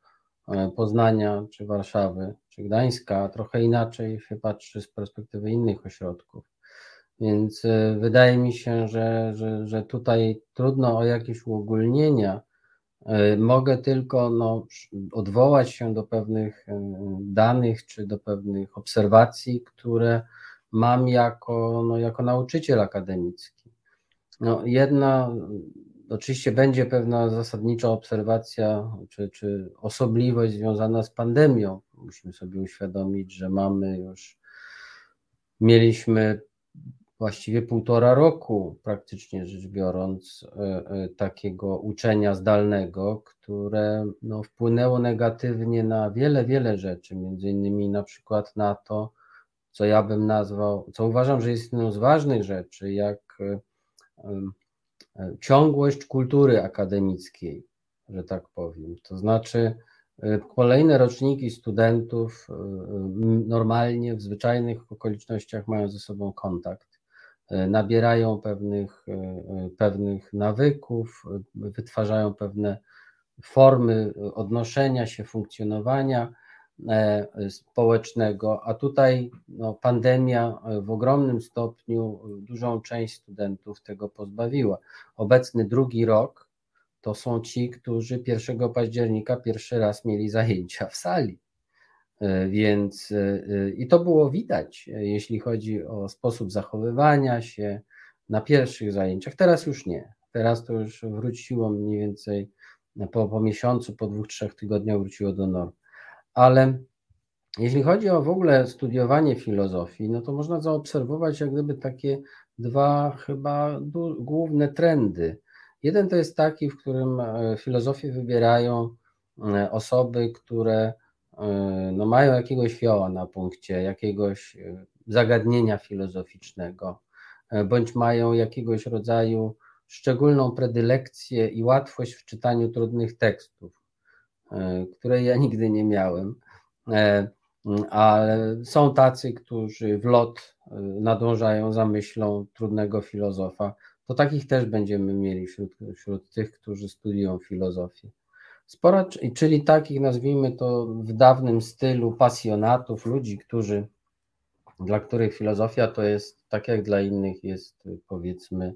e, Poznania czy Warszawy czy Gdańska, trochę inaczej się patrzy z perspektywy innych ośrodków. Więc e, wydaje mi się, że, że, że tutaj trudno o jakieś uogólnienia. E, mogę tylko no, odwołać się do pewnych danych czy do pewnych obserwacji, które mam jako, no, jako nauczyciel akademicki. No, jedna Oczywiście będzie pewna zasadnicza obserwacja czy, czy osobliwość związana z pandemią. Musimy sobie uświadomić, że mamy już, mieliśmy właściwie półtora roku, praktycznie rzecz biorąc, e, e, takiego uczenia zdalnego, które no, wpłynęło negatywnie na wiele, wiele rzeczy, między innymi na przykład na to, co ja bym nazwał, co uważam, że jest jedną z ważnych rzeczy, jak ciągłość kultury akademickiej, że tak powiem. To znaczy, kolejne roczniki studentów normalnie, w zwyczajnych okolicznościach mają ze sobą kontakt, nabierają pewnych, pewnych nawyków, wytwarzają pewne formy odnoszenia się, funkcjonowania e, społecznego, a tutaj no, pandemia w ogromnym stopniu dużą część studentów tego pozbawiła. Obecny drugi rok to są ci, którzy 1 października pierwszy raz mieli zajęcia w sali. E, więc e, i to było widać, jeśli chodzi o sposób zachowywania się na pierwszych zajęciach. Teraz już nie. Teraz to już wróciło mniej więcej po, po miesiącu, po dwóch, trzech tygodniach wróciło do norm. Ale jeśli chodzi o w ogóle studiowanie filozofii, no to można zaobserwować jak gdyby takie dwa chyba główne trendy. Jeden to jest taki, w którym e, filozofię wybierają e, osoby, które e, no, mają jakiegoś fioła na punkcie, jakiegoś zagadnienia filozoficznego, bądź mają jakiegoś rodzaju szczególną predylekcję i łatwość w czytaniu trudnych tekstów, której ja nigdy nie miałem, e, ale są tacy, którzy w lot e, nadążają za myślą trudnego filozofa. To takich też będziemy mieli wśród, wśród tych, którzy studiują filozofię. Spora, czyli takich nazwijmy to w dawnym stylu pasjonatów, ludzi, którzy, dla których filozofia to jest tak jak dla innych jest powiedzmy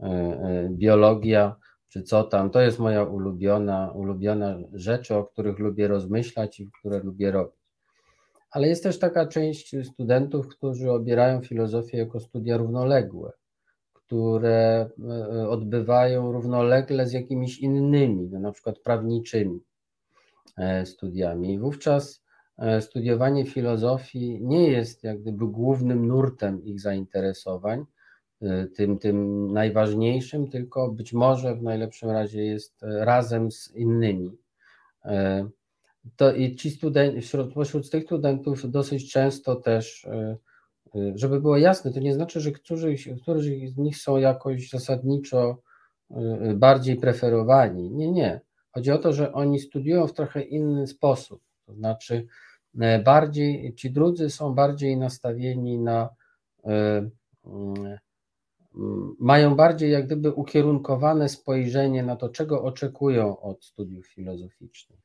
E, e, biologia, czy co tam. To jest moja ulubiona, ulubiona rzeczy, o których lubię rozmyślać i które lubię robić. Ale jest też taka część studentów, którzy obierają filozofię jako studia równoległe, które e, odbywają równolegle z jakimiś innymi, no na przykład prawniczymi studiami. I wówczas studiowanie filozofii nie jest jak gdyby głównym nurtem ich zainteresowań, tym, tym najważniejszym, tylko być może w najlepszym razie jest e, razem z innymi. E, to i ci studenci, wśród, pośród tych studentów dosyć często też, żeby było jasne, to nie znaczy, że którzy, którzy z nich są jakoś zasadniczo bardziej preferowani. Nie, nie. Chodzi o to, że oni studiują w trochę inny sposób. To znaczy, bardziej, ci drudzy są bardziej nastawieni na mają bardziej jak gdyby ukierunkowane spojrzenie na to, czego oczekują od studiów filozoficznych.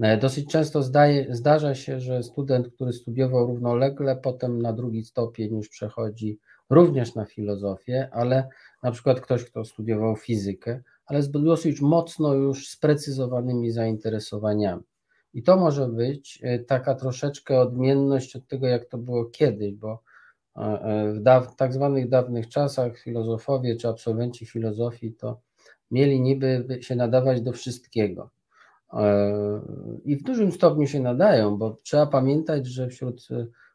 E, dosyć często zdaje, zdarza się, że student, który studiował równolegle, potem na drugi stopień już przechodzi również na filozofię, ale na przykład ktoś, kto studiował fizykę, ale z dosyć mocno już sprecyzowanymi zainteresowaniami. I to może być e, taka troszeczkę odmienność od tego, jak to było kiedyś, bo w daw, tak zwanych dawnych czasach filozofowie czy absolwenci filozofii to mieli niby się nadawać do wszystkiego. E, I w dużym stopniu się nadają, bo trzeba pamiętać, że wśród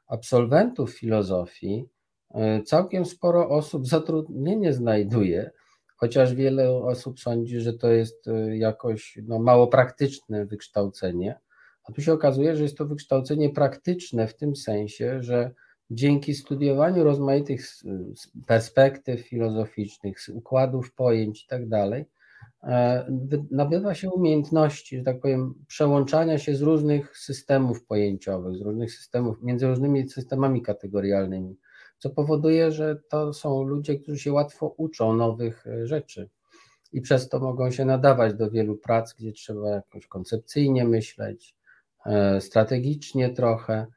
absolwentów filozofii e, całkiem sporo osób [laughs] zatrudnienie znajduje, chociaż wiele osób sądzi, że to jest e, jakoś no, mało praktyczne wykształcenie. A tu się okazuje, że jest to wykształcenie praktyczne w tym sensie, że Dzięki studiowaniu rozmaitych perspektyw filozoficznych, układów pojęć itd., tak nabywa się umiejętności, że tak powiem, przełączania się z różnych systemów pojęciowych, z różnych systemów, między różnymi systemami kategorialnymi, co powoduje, że to są ludzie, którzy się łatwo uczą nowych e, rzeczy i przez to mogą się nadawać do wielu prac, gdzie trzeba jakoś koncepcyjnie myśleć, e, strategicznie trochę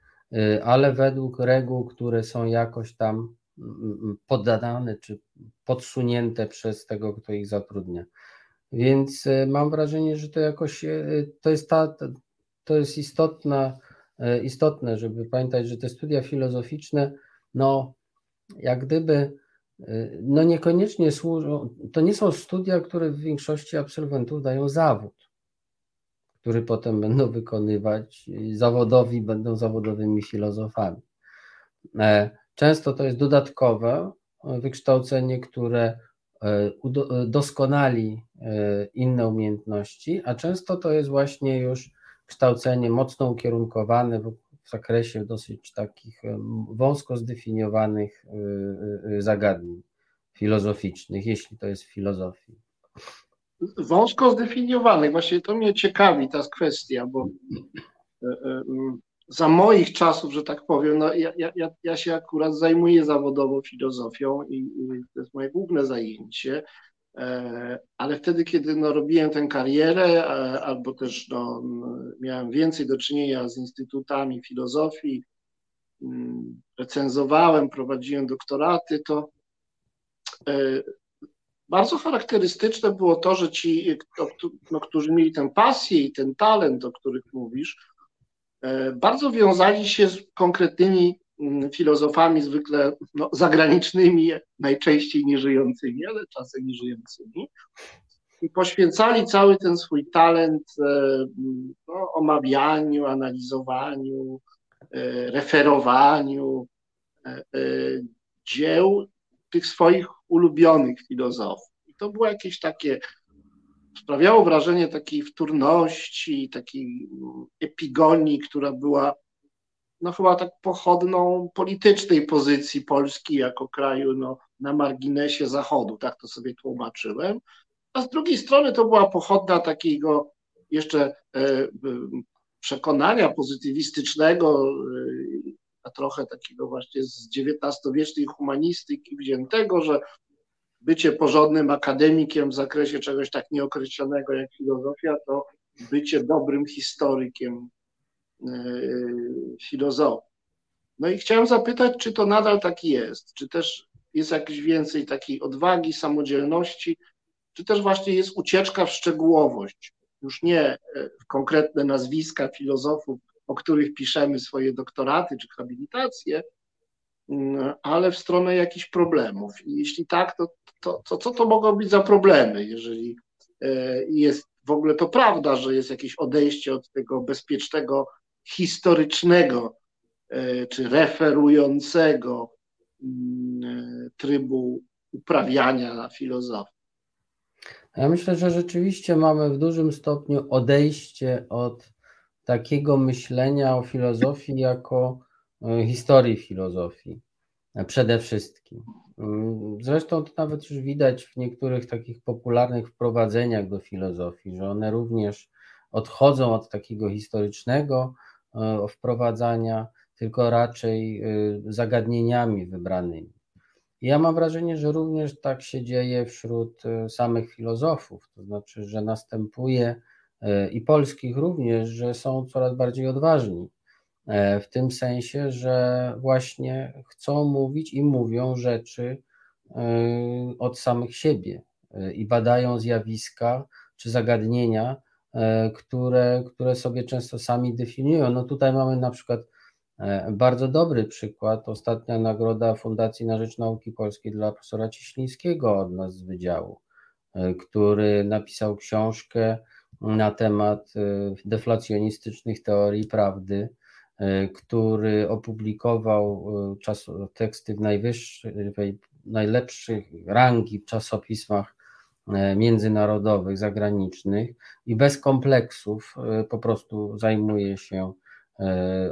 ale według reguł, które są jakoś tam mm, mm, poddane czy podsunięte przez tego, kto ich zatrudnia. Więc y, mam wrażenie, że to jakoś y, to jest ta, to jest istotna, istotne, żeby pamiętać, że te studia filozoficzne, no jak gdyby, no niekoniecznie służą, to nie są studia, które w większości absolwentów dają zawód który potem będą wykonywać zawodowi, będą zawodowymi filozofami. E, często to jest dodatkowe wykształcenie, które e, doskonali e, inne umiejętności, a często to jest właśnie już kształcenie mocno ukierunkowane w zakresie dosyć takich wąsko zdefiniowanych zagadnień. filozoficznych, jeśli to jest w filozofii? Wąsko zdefiniowanych. Właśnie to mnie ciekawi ta kwestia, bo e, e, za moich czasów, że tak powiem, no ja, ja, ja się akurat zajmuję zawodowo filozofią i, i to jest moje główne zajęcie, e, ale wtedy, kiedy no, robiłem tę karierę, albo też no, miałem więcej do czynienia z instytutami filozofii, mm, recenzowałem, prowadziłem doktoraty, to bardzo charakterystyczne było to, że ci, no, którzy mieli tę pasję i ten talent, o których mówisz, e, bardzo wiązali się z konkretnymi mm, filozofami, zwykle no, zagranicznymi, najczęściej nieżyjącymi, ale czasem nieżyjącymi. I poświęcali cały ten swój talent e, no, omawianiu, analizowaniu, e, referowaniu dzieł tych swoich ulubionych filozofów. I to było jakieś takie, sprawiało wrażenie takiej wtórności, takiej epigonii, która była no chyba tak pochodną politycznej pozycji Polski jako kraju no, na marginesie Zachodu, tak to sobie tłumaczyłem. A z drugiej strony to była pochodna takiego jeszcze e, przekonania pozytywistycznego, e, a trochę takiego właśnie z XIX-wiecznej humanistyki wziętego, że bycie porządnym akademikiem w zakresie czegoś tak nieokreślonego jak filozofia, to bycie dobrym historykiem yy, filozofii. No i chciałem zapytać, czy to nadal tak jest, czy też jest jakieś więcej takiej odwagi, samodzielności, czy też właśnie jest ucieczka w szczegółowość, już nie e, w konkretne nazwiska filozofów, o których piszemy swoje doktoraty czy habilitacje, mm, ale w stronę jakichś problemów. I jeśli tak, to, to, to co to mogą być za problemy, jeżeli e, jest w ogóle to prawda, że jest jakieś odejście od tego bezpiecznego, historycznego e, czy referującego mm, trybu uprawiania filozofii. Ja myślę, że rzeczywiście mamy w dużym stopniu odejście od takiego myślenia o filozofii jako e, historii filozofii e, przede wszystkim. Mm, zresztą to nawet już widać w niektórych takich popularnych wprowadzeniach do filozofii, że one również odchodzą od takiego historycznego e, wprowadzania, tylko raczej zagadnieniami wybranymi. Ja mam wrażenie, że również tak się dzieje wśród samych filozofów, to znaczy, że następuje i polskich również, że są coraz bardziej odważni. E, w tym sensie, że właśnie chcą mówić i mówią rzeczy e, od samych siebie e, i badają zjawiska czy zagadnienia, które, które sobie często sami definiują. No tutaj mamy na przykład bardzo dobry przykład. Ostatnia nagroda Fundacji na Rzecz Nauki Polskiej dla profesora Cieślińskiego od nas z wydziału, który napisał książkę na temat y, deflacjonistycznych teorii prawdy, y, który opublikował y, czas, teksty w najwyższej, najlepszych rangi w czasopismach międzynarodowych, zagranicznych i bez kompleksów po prostu zajmuje się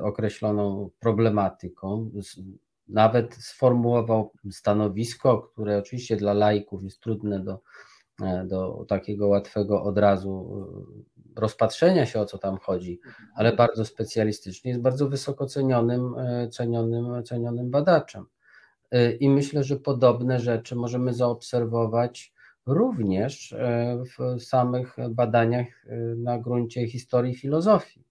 określoną problematyką. Nawet sformułował stanowisko, które oczywiście dla laików jest trudne do do takiego łatwego od razu e, rozpatrzenia się, o co tam chodzi, ale bardzo specjalistycznie, jest bardzo wysoko cenionym, e, cenionym, cenionym badaczem. I myślę, że podobne rzeczy możemy zaobserwować również w samych badaniach na gruncie historii filozofii.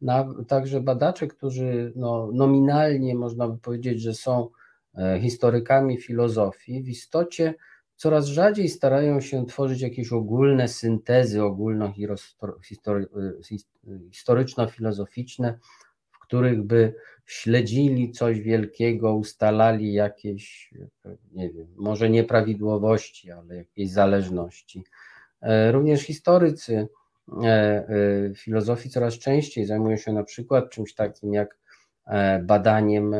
Na, także badacze, którzy no, nominalnie można by powiedzieć, że są historykami filozofii, w istocie coraz rzadziej starają się tworzyć jakieś ogólne syntezy ogólnohistoryczno-filozoficzne, w których by śledzili coś wielkiego, ustalali jakieś, nie wiem, może nieprawidłowości, ale jakieś zależności. E, również historycy e, e, filozofii coraz częściej zajmują się na przykład czymś takim jak badaniem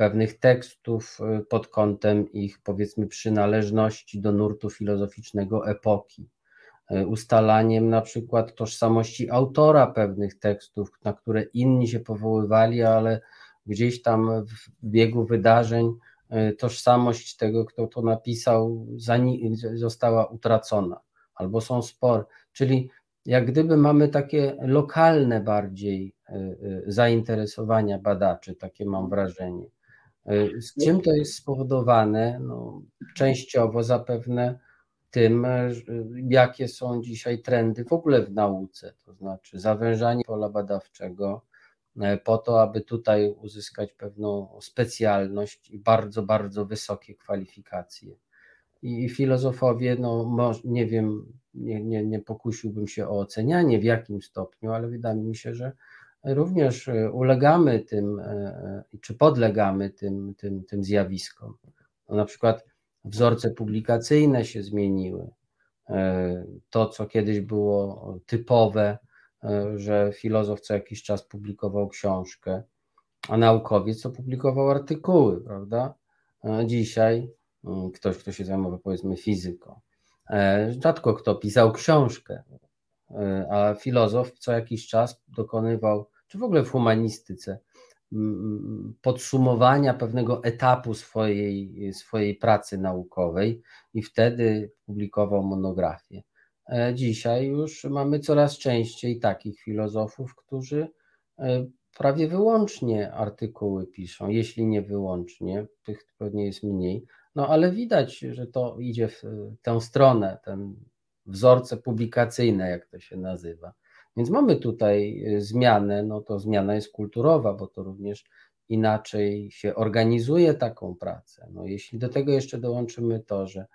pewnych tekstów y, pod kątem ich, powiedzmy, przynależności do nurtu filozoficznego epoki, y, ustalaniem na przykład tożsamości autora pewnych tekstów, na które inni się powoływali, ale gdzieś tam w biegu wydarzeń tożsamość tego, kto to napisał, została utracona, albo są spory. Czyli jak gdyby mamy takie lokalne bardziej zainteresowania badaczy, takie mam wrażenie. Z czym to jest spowodowane? No, częściowo zapewne tym, jakie są dzisiaj trendy w ogóle w nauce, to znaczy zawężanie pola badawczego e, po to, aby tutaj uzyskać pewną specjalność i bardzo, bardzo wysokie kwalifikacje. I filozofowie, no nie wiem, nie, nie, nie pokusiłbym się o ocenianie w jakim stopniu, ale wydaje mi się, że również e, ulegamy tym, e, czy podlegamy tym, tym, tym zjawiskom. No, na przykład wzorce publikacyjne się zmieniły. E, to, co kiedyś było typowe, że filozof co jakiś czas publikował książkę, a naukowiec to publikował artykuły, prawda? Dzisiaj mm, ktoś, kto się zajmował powiedzmy fizyką, rzadko kto pisał książkę, a filozof co jakiś czas dokonywał, czy w ogóle w humanistyce, podsumowania pewnego etapu swojej, swojej pracy naukowej i wtedy publikował monografię. E, dzisiaj już mamy coraz częściej takich filozofów, którzy e, prawie wyłącznie artykuły piszą, jeśli nie wyłącznie, tych pewnie jest mniej, no ale widać, że to idzie w tę stronę, ten wzorce publikacyjne, jak to się nazywa. Więc mamy tutaj y, zmianę, no to zmiana jest kulturowa, bo to również inaczej się organizuje taką pracę. No jeśli do tego jeszcze dołączymy to, że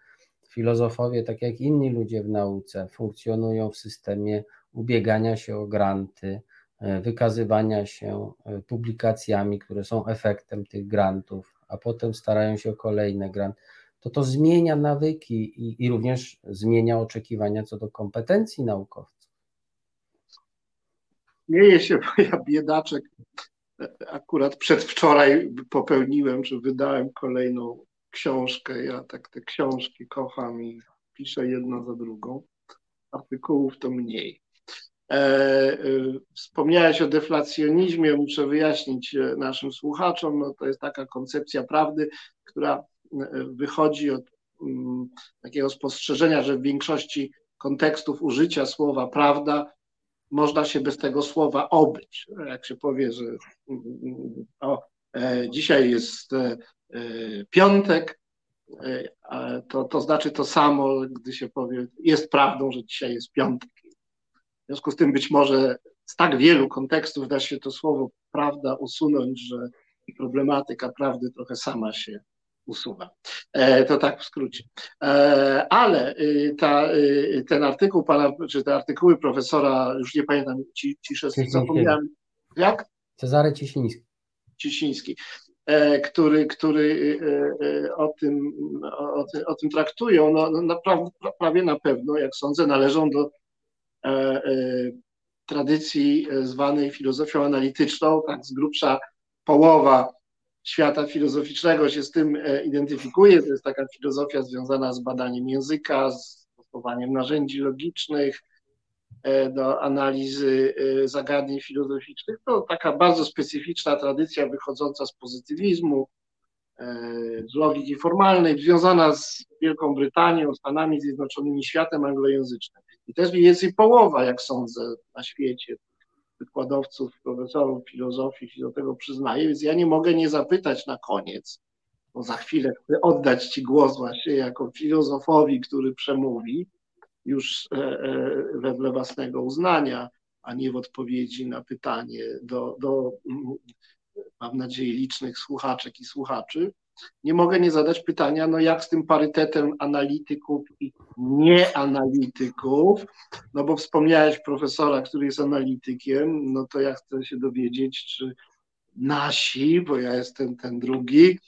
filozofowie, tak jak inni ludzie w nauce, funkcjonują w systemie ubiegania się o granty, y, wykazywania się y, publikacjami, które są efektem tych grantów, a potem starają się o kolejne granty, to to zmienia nawyki i, i również zmienia oczekiwania co do kompetencji naukowców. Śmieję się, bo ja biedaczek akurat przedwczoraj popełniłem, że wydałem kolejną książkę. Ja tak te książki kocham i piszę jedna za drugą. Artykułów to mniej. E, e, wspomniałeś o deflacjonizmie, muszę wyjaśnić e, naszym słuchaczom. No, to jest taka koncepcja prawdy, która wychodzi od mm, takiego spostrzeżenia, że w większości kontekstów użycia słowa prawda można się bez tego słowa obyć. Jak się powie, że o, e, dzisiaj jest e, e, piątek, to, to znaczy to samo, gdy się powie, jest prawdą, że dzisiaj jest piątek. W związku z tym być może z tak wielu kontekstów da się to słowo prawda usunąć, że problematyka prawdy trochę sama się usuwa. E, to tak w skrócie. E, ale y, ta, y, ten artykuł pana, czy te artykuły profesora, już nie pamiętam, ciszę, zapomniałem. Jak? Cezary Cisiński. Cisiński, e, który, który o tym, o, o tym traktują, no, no prawie na pewno, jak sądzę, należą do tradycji zwanej filozofią analityczną, tak z grubsza połowa świata filozoficznego się z tym e, identyfikuje. To jest taka filozofia związana z badaniem języka, z stosowaniem narzędzi logicznych e, do analizy e, zagadnień filozoficznych. To taka bardzo specyficzna tradycja wychodząca z pozytywizmu, z logiki formalnej, związana z Wielką Brytanią, Stanami Zjednoczonymi, światem anglojęzycznym. I też mniej więcej połowa, jak sądzę, na świecie wykładowców, profesorów filozofii się do tego przyznaje, więc ja nie mogę nie zapytać na koniec, bo za chwilę chcę oddać Ci głos właśnie jako filozofowi, który przemówi już e, e, wedle własnego uznania, a nie w odpowiedzi na pytanie do, do mm, mam nadzieję, licznych słuchaczek i słuchaczy nie mogę nie zadać pytania, no jak z tym parytetem analityków i nieanalityków, no bo wspomniałeś profesora, który jest analitykiem, no to ja chcę się dowiedzieć, czy nasi, bo ja jestem ten drugi,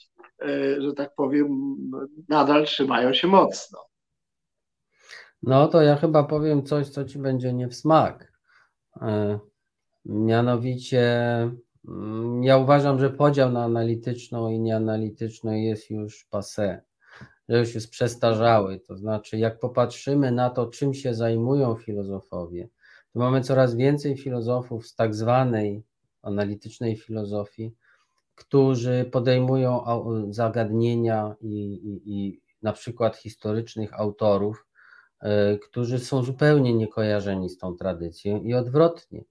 e, że tak powiem, nadal trzymają się mocno. No to ja chyba powiem coś, co ci będzie nie w smak. E, mianowicie ja uważam, że podział na analityczną i nieanalityczną jest już passé, że już jest przestarzały. To znaczy, jak popatrzymy na to, czym się zajmują filozofowie, to mamy coraz więcej filozofów z tak zwanej analitycznej filozofii, którzy podejmują zagadnienia i, i, i na przykład historycznych autorów, którzy są zupełnie niekojarzeni z tą tradycją i odwrotnie.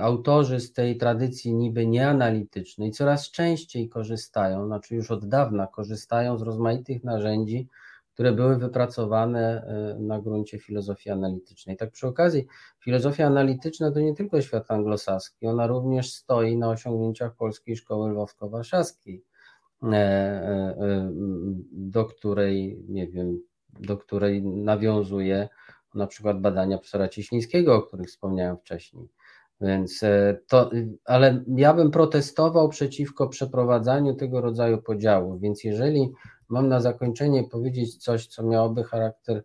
Autorzy z tej tradycji niby nieanalitycznej coraz częściej korzystają, znaczy już od dawna korzystają z rozmaitych narzędzi, które były wypracowane e, na gruncie filozofii analitycznej. Tak przy okazji, filozofia analityczna to nie tylko świat anglosaski, ona również stoi na osiągnięciach Polskiej Szkoły Lwowsko-Warszawskiej, e, e, do której, nie wiem, do której nawiązuje na przykład badania profesora Cieślińskiego, o których wspomniałem wcześniej. Więc to, ale ja bym protestował przeciwko przeprowadzaniu tego rodzaju podziału. Więc jeżeli mam na zakończenie powiedzieć coś, co miałoby charakter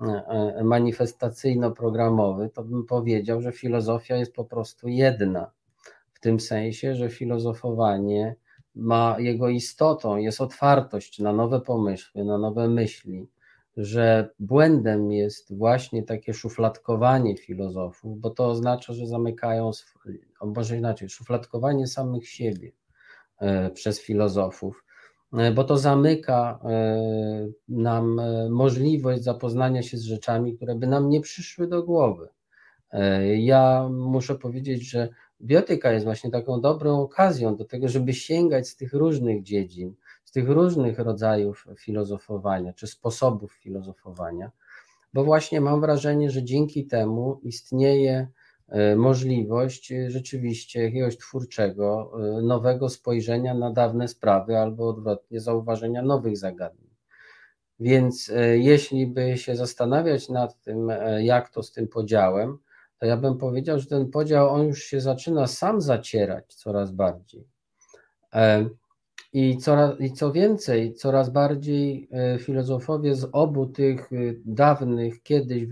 e, e, manifestacyjno-programowy, to bym powiedział, że filozofia jest po prostu jedna. W tym sensie, że filozofowanie ma jego istotą, jest otwartość na nowe pomysły, na nowe myśli, że błędem jest właśnie takie szufladkowanie filozofów, bo to oznacza, że zamykają, może inaczej, szufladkowanie samych siebie e, przez filozofów E, bo to zamyka e, nam możliwość zapoznania się z rzeczami, które by nam nie przyszły do głowy. Ja muszę powiedzieć, że biotyka jest właśnie taką dobrą okazją do tego, żeby sięgać z tych różnych dziedzin, z tych różnych rodzajów filozofowania czy sposobów filozofowania, bo właśnie mam wrażenie, że dzięki temu istnieje E, możliwość e, rzeczywiście jakiegoś twórczego, e, nowego spojrzenia na dawne sprawy albo odwrotnie zauważenia nowych zagadnień. Więc jeśli by się zastanawiać nad tym, jak to z tym podziałem, to ja bym powiedział, że ten podział on już się zaczyna sam zacierać coraz bardziej. I, coraz, I co więcej, coraz bardziej filozofowie z obu tych dawnych, kiedyś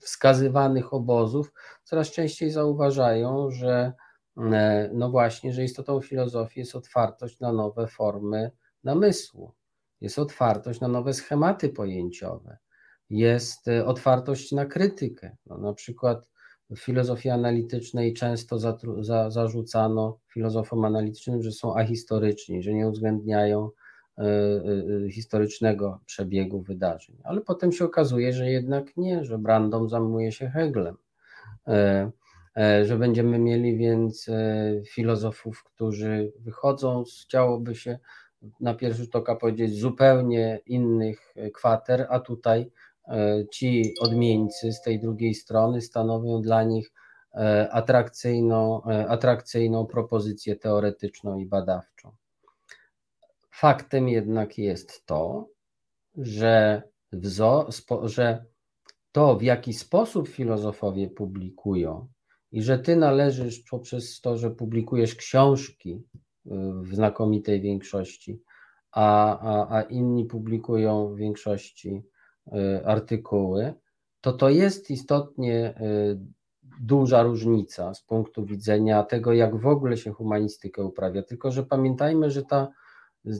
wskazywanych obozów coraz częściej zauważają, że e, no właśnie, że istotą filozofii jest otwartość na nowe formy namysłu, jest otwartość na nowe schematy pojęciowe, jest e, otwartość na krytykę. No, na przykład w filozofii analitycznej często za, zarzucano filozofom analitycznym, że są ahistoryczni, że nie uwzględniają E, e, historycznego przebiegu wydarzeń. Ale potem się okazuje, że jednak nie, że Brandom zajmuje się Heglem, e, że będziemy mieli więc filozofów, którzy wychodzą chciałoby się na pierwszy rzut oka powiedzieć, zupełnie innych kwater, a tutaj ci odmieńcy z tej drugiej strony stanowią dla nich atrakcyjną, atrakcyjną propozycję teoretyczną i badawczą. Faktem jednak jest to, że, że to, w jaki sposób filozofowie publikują i że ty należysz poprzez to, że publikujesz książki w znakomitej większości, a, a, a inni publikują w większości artykuły, to to jest istotnie y, duża różnica z punktu widzenia tego, jak w ogóle się humanistykę uprawia. Tylko, że pamiętajmy, że ta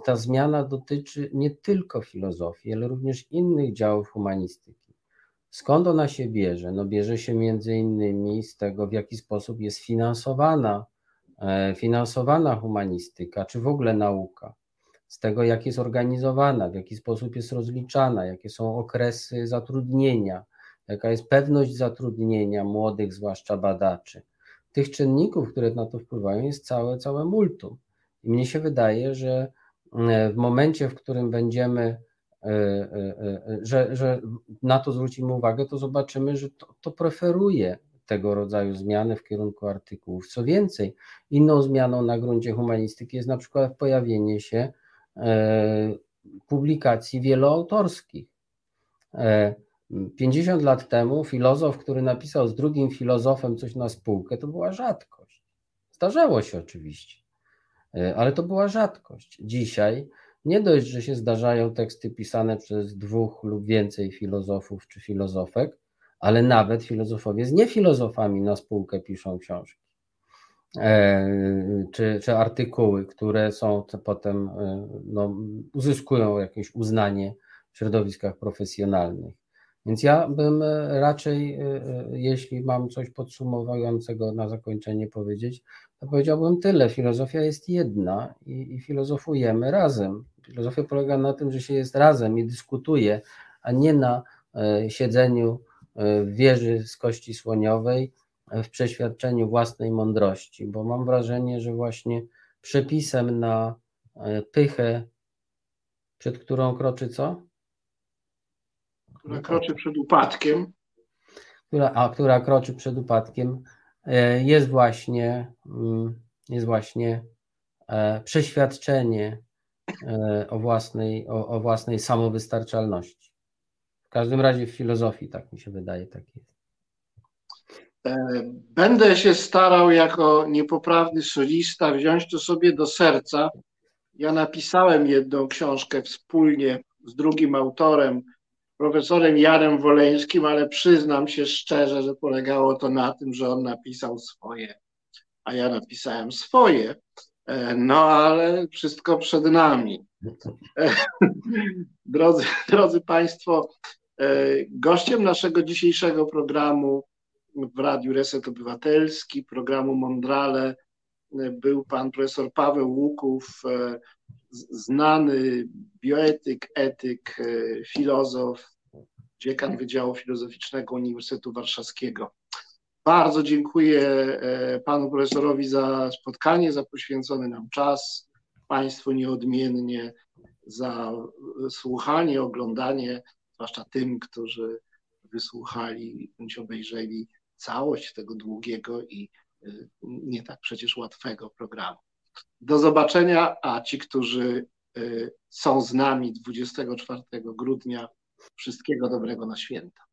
ta zmiana dotyczy nie tylko filozofii, ale również innych działów humanistyki. Skąd ona się bierze? No bierze się między innymi z tego, w jaki sposób jest finansowana, e, finansowana humanistyka, czy w ogóle nauka, z tego, jak jest organizowana, w jaki sposób jest rozliczana, jakie są okresy zatrudnienia, jaka jest pewność zatrudnienia młodych, zwłaszcza badaczy. Tych czynników, które na to wpływają, jest całe, całe multum. I mnie się wydaje, że E, w momencie, w którym będziemy, e, e, że, że na to zwrócimy uwagę, to zobaczymy, że to, to preferuje tego rodzaju zmiany w kierunku artykułów. Co więcej, inną zmianą na gruncie humanistyki jest na przykład pojawienie się publikacji wieloautorskich. 50 lat temu filozof, który napisał z drugim filozofem coś na spółkę, to była rzadkość. Zdarzało się oczywiście. E, ale to była rzadkość. Dzisiaj nie dość, że się zdarzają teksty pisane przez dwóch lub więcej filozofów czy filozofek, ale nawet filozofowie z niefilozofami na spółkę piszą książki. E, czy, czy artykuły, które są potem, e, no, uzyskują jakieś uznanie w środowiskach profesjonalnych. Więc ja bym raczej, jeśli mam coś podsumowującego na zakończenie powiedzieć, to powiedziałbym tyle. Filozofia jest jedna i, i filozofujemy razem. Filozofia polega na tym, że się jest razem i dyskutuje, a nie na e, siedzeniu e, w wieży z kości słoniowej e, w przeświadczeniu własnej mądrości, bo mam wrażenie, że właśnie przepisem na pychę, przed którą kroczy co? Która kroczy przed upadkiem. Która, a która kroczy przed upadkiem, jest właśnie, mm, jest właśnie przeświadczenie E, o własnej, o, o własnej samowystarczalności. W każdym razie w filozofii, tak mi się wydaje, tak jest. E, będę się starał jako niepoprawny solista wziąć to sobie do serca. Ja napisałem jedną książkę wspólnie z drugim autorem, profesorem Jarem Woleńskim, ale przyznam się szczerze, że polegało to na tym, że on napisał swoje, a ja napisałem swoje. E, no ale wszystko przed nami. E, drodzy, drodzy Państwo, gościem naszego dzisiejszego programu w Radiu Reset Obywatelski, programu Mondrale, był pan profesor Paweł Łuków, znany bioetyk, etyk, filozof, dziekan Wydziału Filozoficznego Uniwersytetu Warszawskiego. Bardzo dziękuję e, panu profesorowi za spotkanie, za poświęcony nam czas, państwu nieodmiennie za słuchanie, oglądanie, zwłaszcza tym, którzy wysłuchali bądź obejrzeli całość tego długiego i e, nie tak przecież łatwego programu. Do zobaczenia, a ci, którzy e, są z nami 24 grudnia, wszystkiego dobrego na święta.